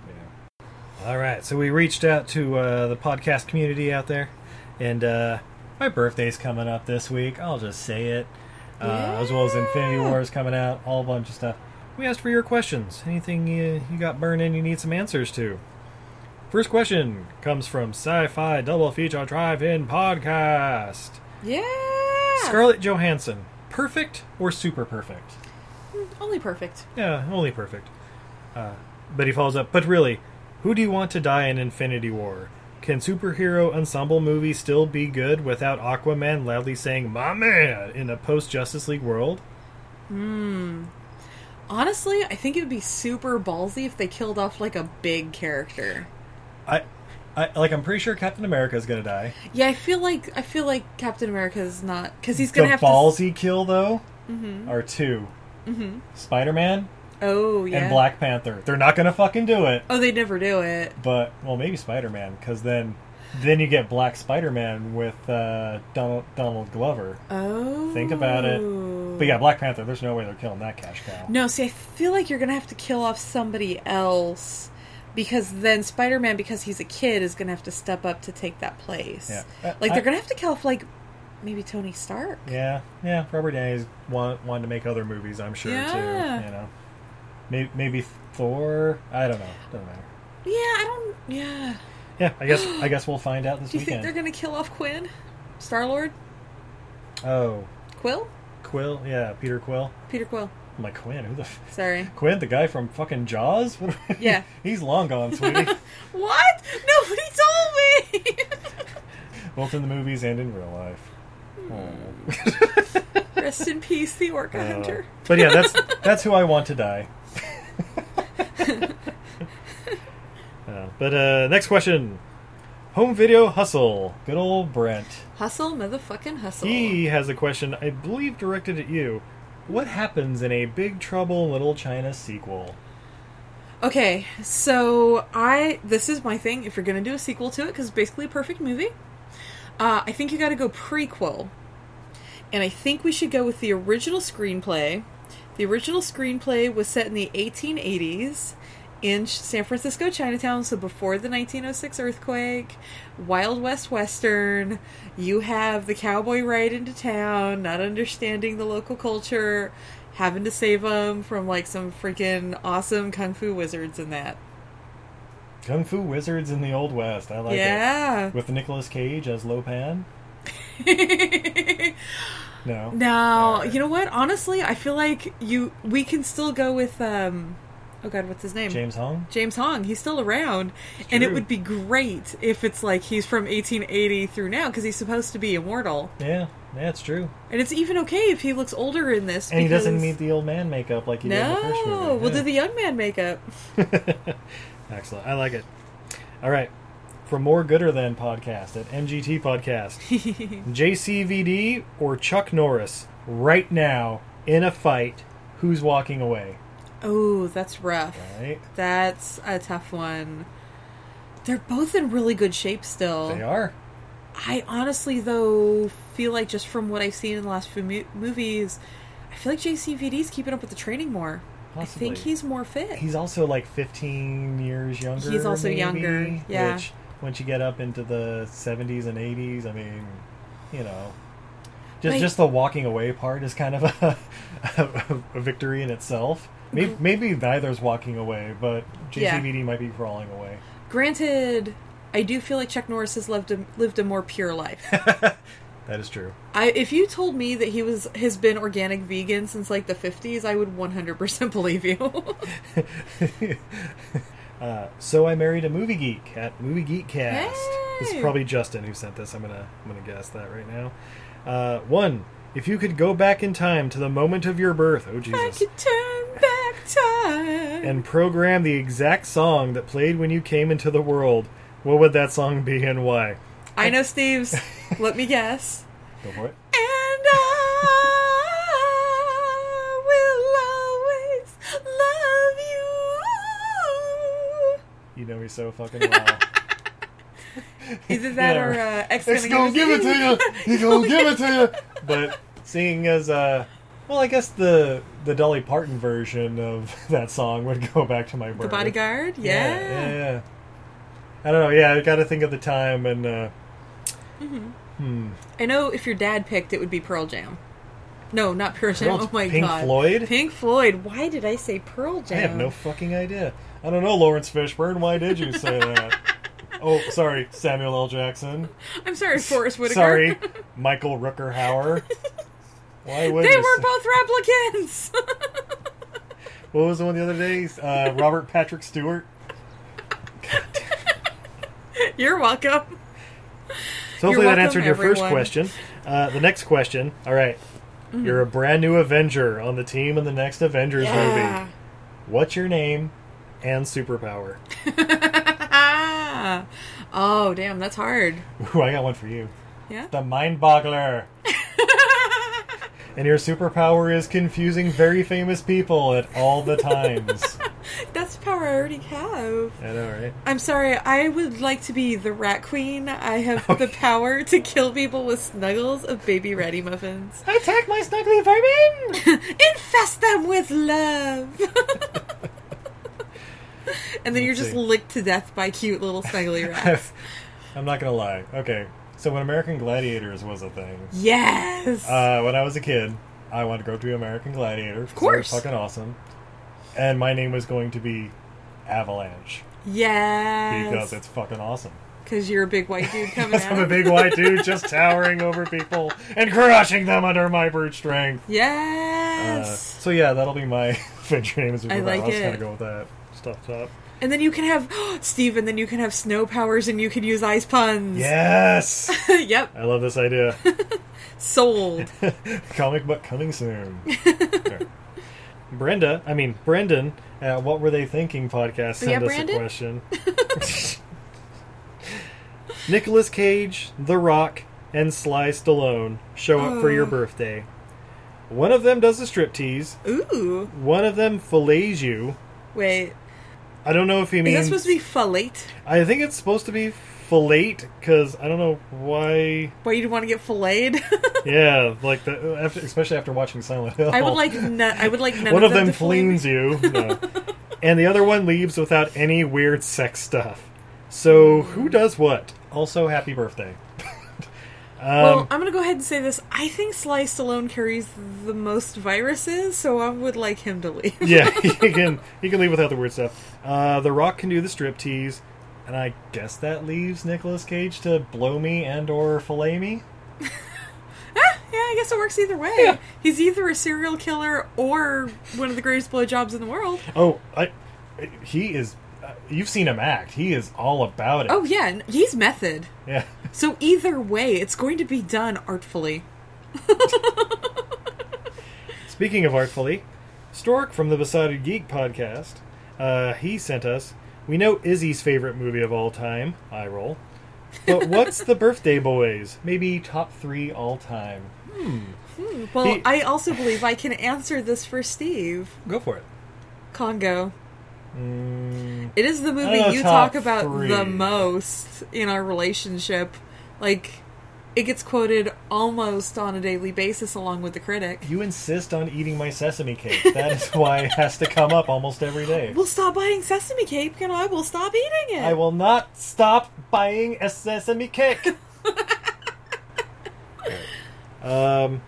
yeah. All right, so we reached out to uh, the podcast community out there, and uh, my birthday's coming up this week. I'll just say it, uh, as well as Infinity War is coming out, all a whole bunch of stuff. We asked for your questions. Anything you, you got burning you need some answers to? First question comes from Sci-Fi Double Feature Drive-In Podcast. Yeah, Scarlett Johansson, perfect or super perfect? only perfect. Yeah, only perfect. Uh, but he follows up, but really, who do you want to die in Infinity War? Can superhero ensemble movies still be good without Aquaman loudly saying, My man, in a post Justice League world? Hmm. Honestly, I think it would be super ballsy if they killed off like a big character. I, I like. I'm pretty sure Captain America is gonna die. Yeah, I feel like I feel like Captain America is not because he's gonna the have ballsy kill though Mhm. are two: Mhm. Spider Man Oh yeah. and Black Panther. They're not gonna fucking do it. Oh, they never do it. But well, maybe Spider Man, because then then you get Black Spider Man with uh, Donald Donald Glover. Oh. Think about it. But yeah, Black Panther. There's no way they're killing that cash cow. No, see, I feel like you're gonna have to kill off somebody else because then Spider-Man, because he's a kid, is gonna have to step up to take that place. Yeah. Uh, like they're gonna have to kill off like maybe Tony Stark. Yeah, yeah. Robert Downey's want, wanted to make other movies, I'm sure Yeah. too. You know, maybe, maybe Thor. I don't know. Doesn't matter. Yeah, I don't. Yeah. Yeah, I guess (gasps) I guess we'll find out this Do you think they're gonna kill off Quinn, Star Lord, Oh, Quill, Quill. Yeah, Peter Quill. Peter Quill? I'm like Quinn. Who the? F- Sorry. Quinn, the guy from fucking Jaws. (laughs) Yeah. (laughs) he's long gone, sweetie. (laughs) What? Nobody told me. Both in the movies and in real life. Rest in peace, the Orca Uh, Hunter. but yeah, that's that's who I want to die. (laughs) Uh, but uh, next question. Home video hustle. Good old Brent. Hustle, motherfucking hustle. He has a question, I believe, directed at you. What happens in a Big Trouble in Little China sequel? Okay, so I this is my thing. If you're gonna do a sequel to it, because it's basically a perfect movie, uh, I think you got to go prequel, and I think we should go with the original screenplay. The original screenplay was set in the 1880s in San Francisco, Chinatown. So before the 1906 earthquake, Wild West Western. You have the cowboy ride into town, not understanding the local culture, having to save them from like some freaking awesome kung fu wizards and that. Kung Fu Wizards in the Old West. I like Yeah. it. Yeah. With Nicolas Cage as Lopan? (laughs) no. Now, you know what? Honestly, I feel like you we can still go with um oh god, what's his name? James Hong? James Hong. He's still around, and it would be great if it's like he's from 1880 through now because he's supposed to be immortal. Yeah, yeah, true. And it's even okay if he looks older in this. And he doesn't need the old man makeup like he did in the first No, movie. we'll Yeah. do the young man makeup. (laughs) Excellent. I like it. All right. For more Gooder Than podcast at MGT Podcast, (laughs) JCVD or Chuck Norris right now in a fight, who's walking away? Oh, that's rough. Right? That's a tough one. They're both in really good shape still. They are. I honestly, though, feel like just from what I've seen in the last few mo- movies, I feel like JCVD's keeping up with the training more. Possibly. I think he's more fit. He's also like 15 years younger. He's also maybe, younger, yeah. Which, once you get up into the 70s and 80s, I mean, you know, just Like- just the walking away part is kind of a, (laughs) a, victory in itself. Maybe, maybe neither's walking away, but Yeah. JCVD might be crawling away. Granted, I do feel like Chuck Norris has lived a, lived a more pure life. (laughs) That is true. I, if you told me that he was has been organic vegan since like the 50s, I would 100% believe you. (laughs) Uh, so I married a movie geek at Movie Geek Cast. This is probably Justin who sent this. I'm gonna I'm gonna guess that right now. Uh, one, if you could go back in time to the moment of your birth, oh I Jesus, could turn back time. and program the exact song that played when you came into the world, what would that song be and why? I know Steve's. Let me guess. Go for it. And I you. Know me so fucking well. (laughs) Either that Yeah. or uh, X X gonna give it to you. He gonna (laughs) give it to you. But seeing as uh, well, I guess the the Dolly Parton version of (laughs) that song would go back to my. The Bodyguard? Yeah, Yeah. yeah, yeah. I don't know. Yeah, I got to think of the time and. Uh, Mhm. hmm. I know if your dad picked, it would be Pearl Jam. No, not Pearl Jam. Pearl- oh my Pink god. Floyd? Pink Floyd. Why did I say Pearl Jam? I have no fucking idea. I don't know, Laurence Fishburne. Why did you say that? (laughs) oh, sorry, Samuel L. Jackson. I'm sorry, Forest Whitaker. Sorry, (laughs) Michael Rooker Hauer. Why would they you were both replicants. (laughs) What was the one the other day? Uh, Robert Patrick Stewart. You're welcome. So hopefully You're that answered your welcome, first question. Uh, the next question. All right. Mhm. You're a brand new Avenger on the team in the next Avengers Yeah. movie. What's your name and superpower? (laughs) oh, damn, that's hard. Ooh, I got one for you. Yeah? The Mind Boggler. (laughs) and your superpower is confusing very famous people at all the times. (laughs) That's the power I already have. I know, right? I'm sorry, I would like to be the rat queen. I have the power to kill people with snuggles of baby ready muffins. Attack my snuggly vermin! Infest them with love! (laughs) and then you're just see. licked to death by cute little snuggly (laughs) rats. I'm not gonna lie. Okay, so when American Gladiators was a thing, yes! uh, when I was a kid, I wanted to go to be American Gladiator. Of course. fucking awesome. And my name was going to be Avalanche yes! because it's fucking awesome. Because you're a big white dude (laughs) coming out. I'm a big white dude just towering over people and crushing them under my brute strength. Uh, Yes! so yeah, that'll be my adventure name. Is I like it. kind of go with that. Stuff top. And then you can have (gasps) Steve, and then you can have snow powers, and you can use ice puns. Yes. (laughs) yep. I love this idea. (laughs) Sold. (laughs) Comic book coming soon. Brenda, I mean Brendan, at What Were They Thinking podcast send yeah, us Brandon? a question. Nicolas Cage, The Rock, and Sly Stallone show up for your Oh. birthday. One of them does a striptease. Ooh. One of them fillets you. Wait. I don't know if he Is means. that supposed to be fillate? I think it's supposed to be fillet because I don't know why. Why you want to get filleted? (laughs) Yeah, like the after, especially after watching Silent Hill. I would like. No, I would like (laughs) none one of them me. fleens you, (laughs) no. and the other one leaves without any weird sex stuff. So who does what? Also, happy birthday. um, well, I'm gonna go ahead and say this. I think Sly Stallone carries the most viruses, so I would like him to leave. yeah, he can he can leave without the weird stuff. Uh, the Rock can do the strip tease, and I guess that leaves Nicolas Cage to blow me and or fillet me. (laughs) Yeah, I guess it works either way. He's either a serial killer or one of the greatest blowjobs in the world. Oh, I he is. Uh, you've seen him act. He is all about it. Oh yeah, he's method. Yeah. So either way, it's going to be done artfully. (laughs) Speaking of artfully, Stork from the Besotted Geek podcast, uh, he sent us. We know Izzy's favorite movie of all time. I roll. But (laughs) what's the Birthday Boys? Maybe top three all time. Hmm. Hmm, Well, He- I also believe I can answer this for Steve. Go for it. Congo. Mm, It is the movie know, you talk about three. the most in our relationship. Like, it gets quoted almost on a daily basis along with the critic. you insist on eating my sesame cake. That is why it has to come up almost every day. We'll stop buying sesame cake and I will stop eating it. I will not stop buying a sesame cake. (laughs) um,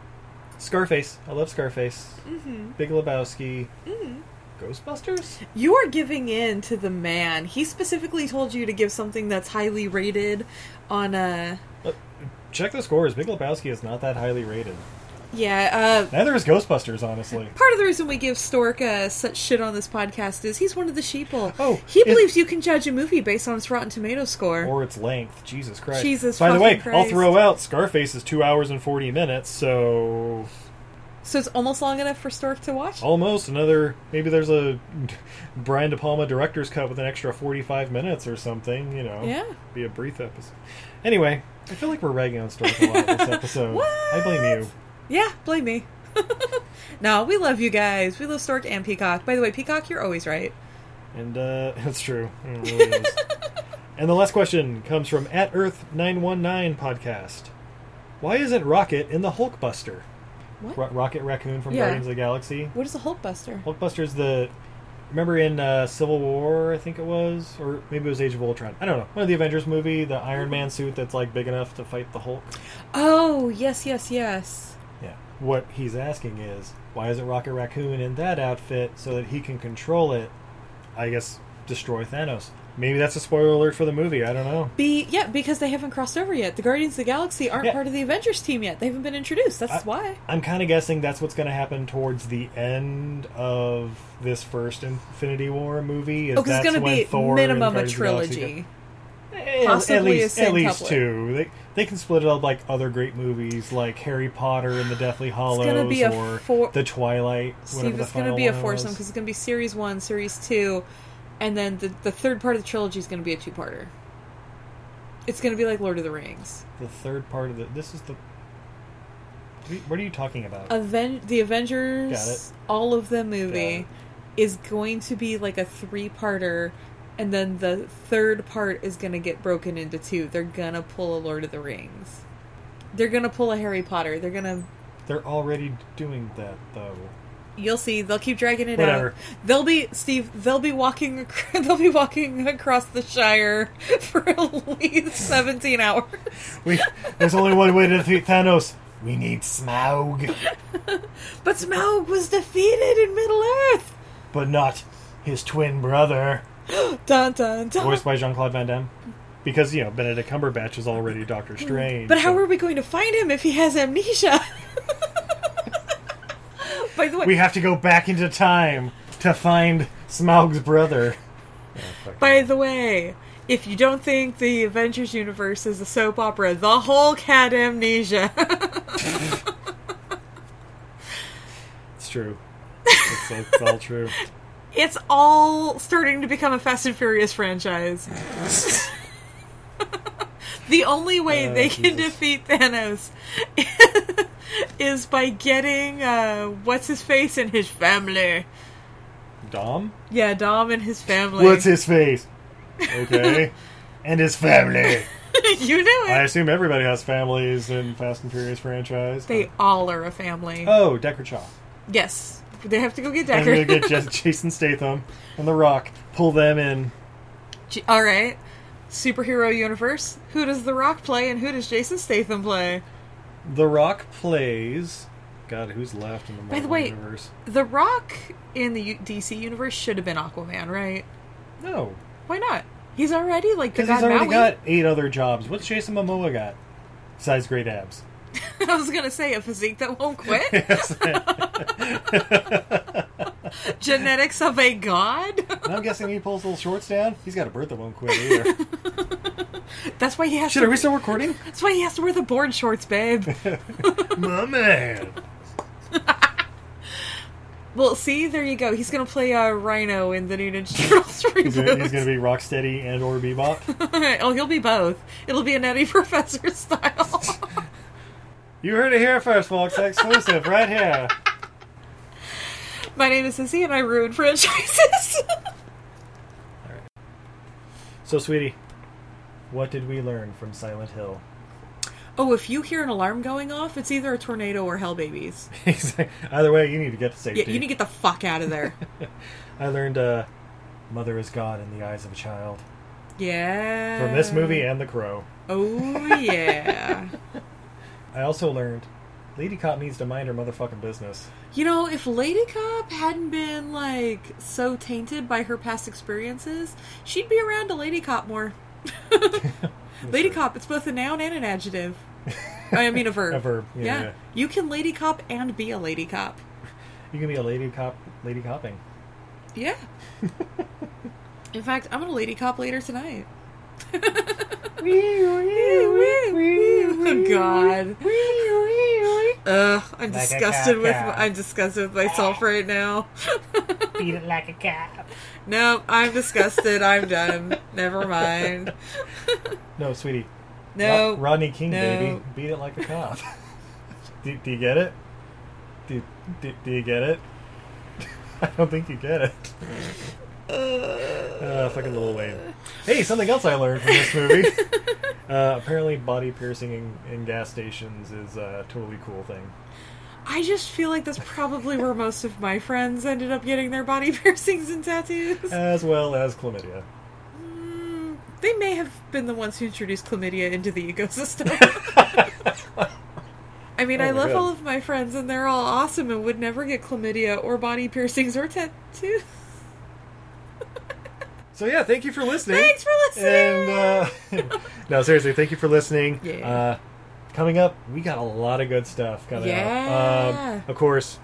Scarface. I love Scarface. Mhm. Big Lebowski. Mhm. Ghostbusters. You are giving in to the man. He specifically told you to give something that's highly rated on a. Check the scores. Big Lebowski is not that highly rated. Yeah, uh, Neither is Ghostbusters, honestly. part of the reason we give Stork uh, such shit on this podcast is he's one of the sheeple. Oh, he believes you can judge a movie based on its Rotten Tomato score. Or its length. Jesus Christ. Jesus By the way, fucking I'll throw out Scarface is two hours and forty minutes, so So it's almost long enough for Stork to watch. almost another. Maybe there's a (laughs) Brian De Palma director's cut with an extra forty-five minutes or something. You know, Yeah. be a brief episode. Anyway, I feel like we're ragging on Stork a lot this (laughs) episode. I blame you. Yeah, blame me. (laughs) no, we love you guys. We love Stork and Peacock. By the way, Peacock, you're always right. And uh, (laughs) that's true. It really is. and the last question comes from at Earth nine one nine podcast. Why isn't Rocket in the Hulkbuster? What? Ro- Rocket Raccoon from Yeah. Guardians of the Galaxy. What is a Hulkbuster? Hulkbuster's the. Remember in uh, Civil War, I think it was, or maybe it was Age of Ultron. I don't know. One of the Avengers movie, the Iron Man suit that's like big enough to fight the Hulk. Oh, yes, yes, yes. Yeah. What he's asking is, why isn't Rocket Raccoon in that outfit so that he can control it? I guess destroy Thanos. Maybe that's a spoiler alert for the movie. I don't know. Be yeah, because they haven't crossed over yet. The Guardians of the Galaxy aren't Yeah. part of the Avengers team yet. They haven't been introduced. That's why. I'm kind of guessing that's what's going to happen towards the end of this first Infinity War movie. Is Oh, 'cause it's gonna be Thor minimum a Guardians of the Galaxy trilogy. Eh, Possibly at least, at least couplet. two. They they can split it up like other great movies, like Harry Potter and the Deathly Hallows, gonna be a or four- the Twilight. Steve, it's going to be a foursome because it's going to be series one, series two, and then the the third part of the trilogy is going to be a two parter. It's going to be like Lord of the Rings. The third part of the. This is the. What are you talking about? Aven- the Avengers, Got it. all of the movie. is going to be like a three parter, and then the third part is going to get broken into two. They're going to pull a Lord of the Rings. They're going to pull a Harry Potter. They're going to. They're already doing that though. You'll see. They'll keep dragging it Whatever. out. They'll be Steve. They'll be walking. (laughs) They'll be walking across the Shire (laughs) for at least seventeen hours. We there's only one way to defeat Thanos. We need Smaug, (laughs) But Smaug was defeated in Middle Earth. but not his twin brother, (gasps) Dun dun dun. voiced by Jean Claude Van Damme. Because you know Benedict Cumberbatch is already Doctor (gasps) Strange. But how so are we going to find him if he has amnesia? By the way, we have to go back into time to find Smaug's brother. (laughs) Oh, by the way, if you don't think the Avengers universe is a soap opera, the Hulk had amnesia. (laughs) It's true. It's, it's all true. (laughs) it's all starting to become a Fast and Furious franchise. the only way Oh, they can defeat Thanos is by getting uh, what's his face and his family. Dom? Yeah, Dom and his family. What's his face? (laughs) Okay. and his family. (laughs) you knew it. I assume everybody has families in Fast and Furious franchise. They all are a family. Oh, Decker Shaw. Yes, they have to go get And Decker. we get (laughs) Jason Statham and The Rock. Pull them in. J- all right, superhero universe. Who does The Rock play, and who does Jason Statham play? The Rock plays. God, who's left in the Marvel By the way, universe? The Rock in the U- DC universe should have been Aquaman, right? No, Why not? He's already like the because god he's already Maui. got eight other jobs. What's Jason Momoa got? Besides great abs. (laughs) I was gonna say a physique that won't quit. (laughs) Genetics of a god. And I'm guessing he pulls little shorts down. He's got a bird that won't quit either. (laughs) That's why he has Shit, to. are we still recording? That's why he has to wear the board shorts, babe. My man. well, see, there you go. He's gonna play uh, Rhino in the new Ninja Turtles reboot. He's gonna, he's gonna be Rocksteady and or Bebop. oh, he'll be both. It'll be a Nutty Professor style. You heard it here first, folks. Exclusive right here. My name is Sissy, and I ruin franchises. Alright. (laughs) So, sweetie, what did we learn from Silent Hill? oh, if you hear an alarm going off, it's either a tornado or hell babies. (laughs) Either way, you need to get to safety. Yeah, you need to get the fuck out of there. (laughs) I learned uh, Mother is God in the eyes of a child yeah. from this movie and The Crow. Oh yeah. I also learned Lady Cop needs to mind her motherfucking business. You know, if Lady Cop hadn't been like so tainted by her past experiences, she'd be around a Lady Cop more. (laughs) lady Cop, it's both a noun and an adjective. I mean a verb. (laughs) A verb, yeah, yeah. You can Lady Cop and be a Lady Cop. You can be a lady cop, lady copping. Yeah. (laughs) In fact, I'm gonna Lady Cop later tonight. Oh God. Ugh, I'm Like disgusted with. I'm disgusted with myself right now. (laughs) Beat it like a cat. No, I'm disgusted. I'm done. Never mind. (laughs) No, sweetie. No. Rod- Rodney King, No. baby. Beat it like a cop. (laughs) do, do you get it? Do, do, do you get it? I don't think you get it. Uh, fucking Lil Wayne. Hey, something else I learned from this movie. (laughs) uh, apparently, body piercing in, in gas stations is a totally cool thing. I just feel like that's probably where most of my friends ended up getting their body (laughs) piercings and tattoos. As well as chlamydia. They may have been the ones who introduced chlamydia into the ecosystem. (laughs) I mean, I Oh my love God. all of my friends, and they're all awesome and would never get chlamydia or body piercings or tattoos. So yeah, thank you for listening. Thanks for listening. And uh, (laughs) no, seriously, thank you for listening. Yeah. Uh, coming up, we got a lot of good stuff coming out. Yeah. Um, of course,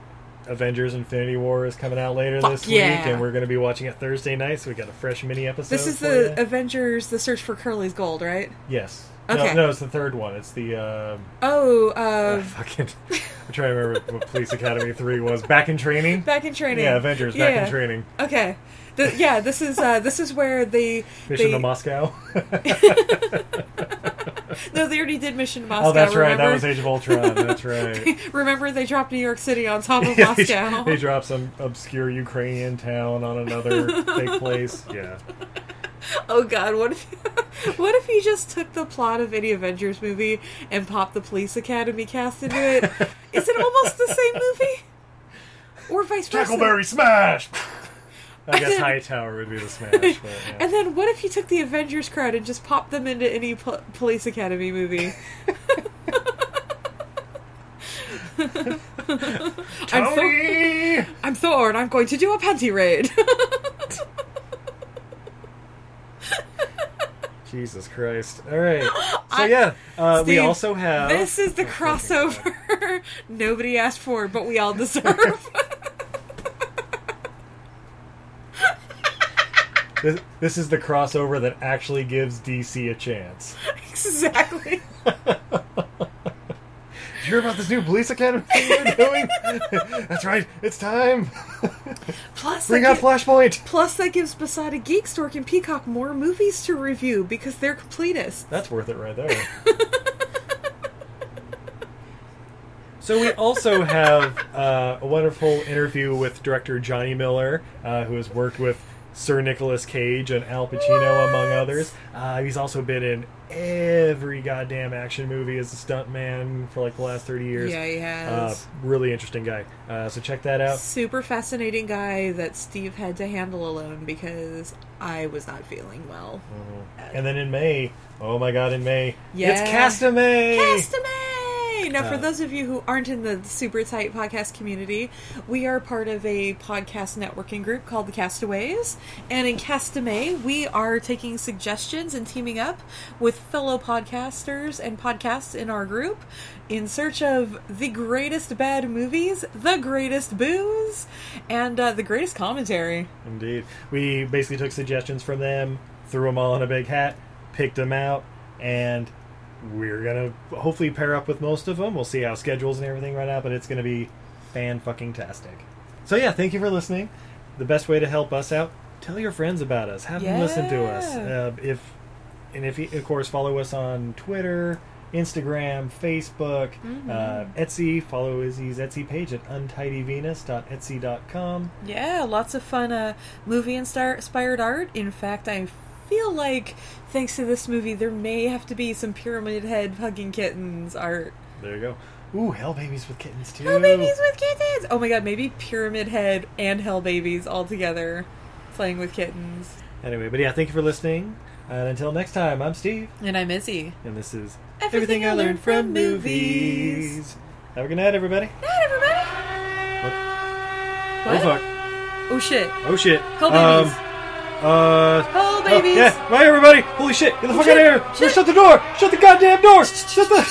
Avengers: Infinity War is coming out later Fuck this yeah. week, and we're going to be watching it Thursday night. So we got a fresh mini episode. This is the ya. Avengers: The Search for Curly's Gold, right? yes. Okay. No, no, it's the third one. It's the um, Oh, uh, fucking. I'm trying to remember what Police Academy three was. Back in training. back in training. Yeah, Avengers. Back in training. Okay. The, yeah, this is uh, this is where they Mission they, to Moscow. (laughs) no, they already did Mission to Moscow. Oh, that's right. That was Age of Ultron. That's (laughs) right. remember, they dropped New York City on top (laughs) of Yeah, they, Moscow. they dropped some obscure Ukrainian town on another fake place. Yeah. Oh God, what if what if you just took the plot of any Avengers movie and popped the Police Academy cast into it? Is it almost the same movie? Or vice versa? Tackleberry smash. I guess Hightower would be the smash. But, (laughs) yeah. And then what if you took the Avengers crowd and just popped them into any po- Police Academy movie? (laughs) (laughs) I'm Thor. I'm Thor, and I'm going to do a panty raid. Jesus Christ. All right. So yeah, uh, we also have. This is the crossover nobody asked for, but we all deserve. This, this is the crossover that actually gives DC a chance. (laughs) exactly. Did you hear about this new police academy thing we're doing? (laughs) That's right. It's time. Plus, Bring out Flashpoint. Plus, that gives Besotted Geek Stork and Peacock more movies to review because they're completists. That's worth it right there. (laughs) so we also have uh, a wonderful interview with director Johnny Miller, uh, who has worked with Sir Nicolas Cage and Al Pacino, among others. Uh, he's also been in every goddamn action movie as a stuntman for like the last 30 years. Yeah, he Uh, has. really interesting guy. Uh, so check that out. Super fascinating guy that Steve had to handle alone because I was not feeling well. And then in May, oh my god, in May, Yeah. it's Castamay! Castamay! Now, for Uh, those of you who aren't in the super tight podcast community, we are part of a podcast networking group called the Castaways. And in Castamay, we are taking suggestions and teaming up with fellow podcasters and podcasts in our group in search of the greatest bad movies, the greatest booze, and uh, the greatest commentary. Indeed. We basically took suggestions from them, threw them all in a big hat, picked them out, and we're going to hopefully pair up with most of them. We'll see how schedules and everything run out, but it's going to be fan fucking tastic. So, yeah, thank you for listening. The best way to help us out, tell your friends about us. Have them listen to us. Uh, if And if you, of course, follow us on Twitter, Instagram, Facebook, Mhm. uh, Etsy. Follow Izzy's Etsy page at untidyvenus.etsy.com. Yeah, lots of fun uh, movie inspired art. In fact, I feel like thanks to this movie, there may have to be some pyramid head hugging kittens art. There you go. Ooh, Hell Babies with Kittens, too. Hell babies with kittens! Oh my god, maybe pyramid head and hell babies all together playing with kittens. Anyway, but yeah, thank you for listening. And until next time, I'm Steve. And I'm Izzy. And this is Everything I Learned from Movies. Have a good night, everybody. Night, everybody! Oh, fuck. Oh shit. Oh, shit. Hell babies. Um, uh, Hell babies. Oh, yeah, bye, everybody. Holy shit. Get the Oh, fuck shit. out of here. Shut the door. Shut the goddamn door. Shut the.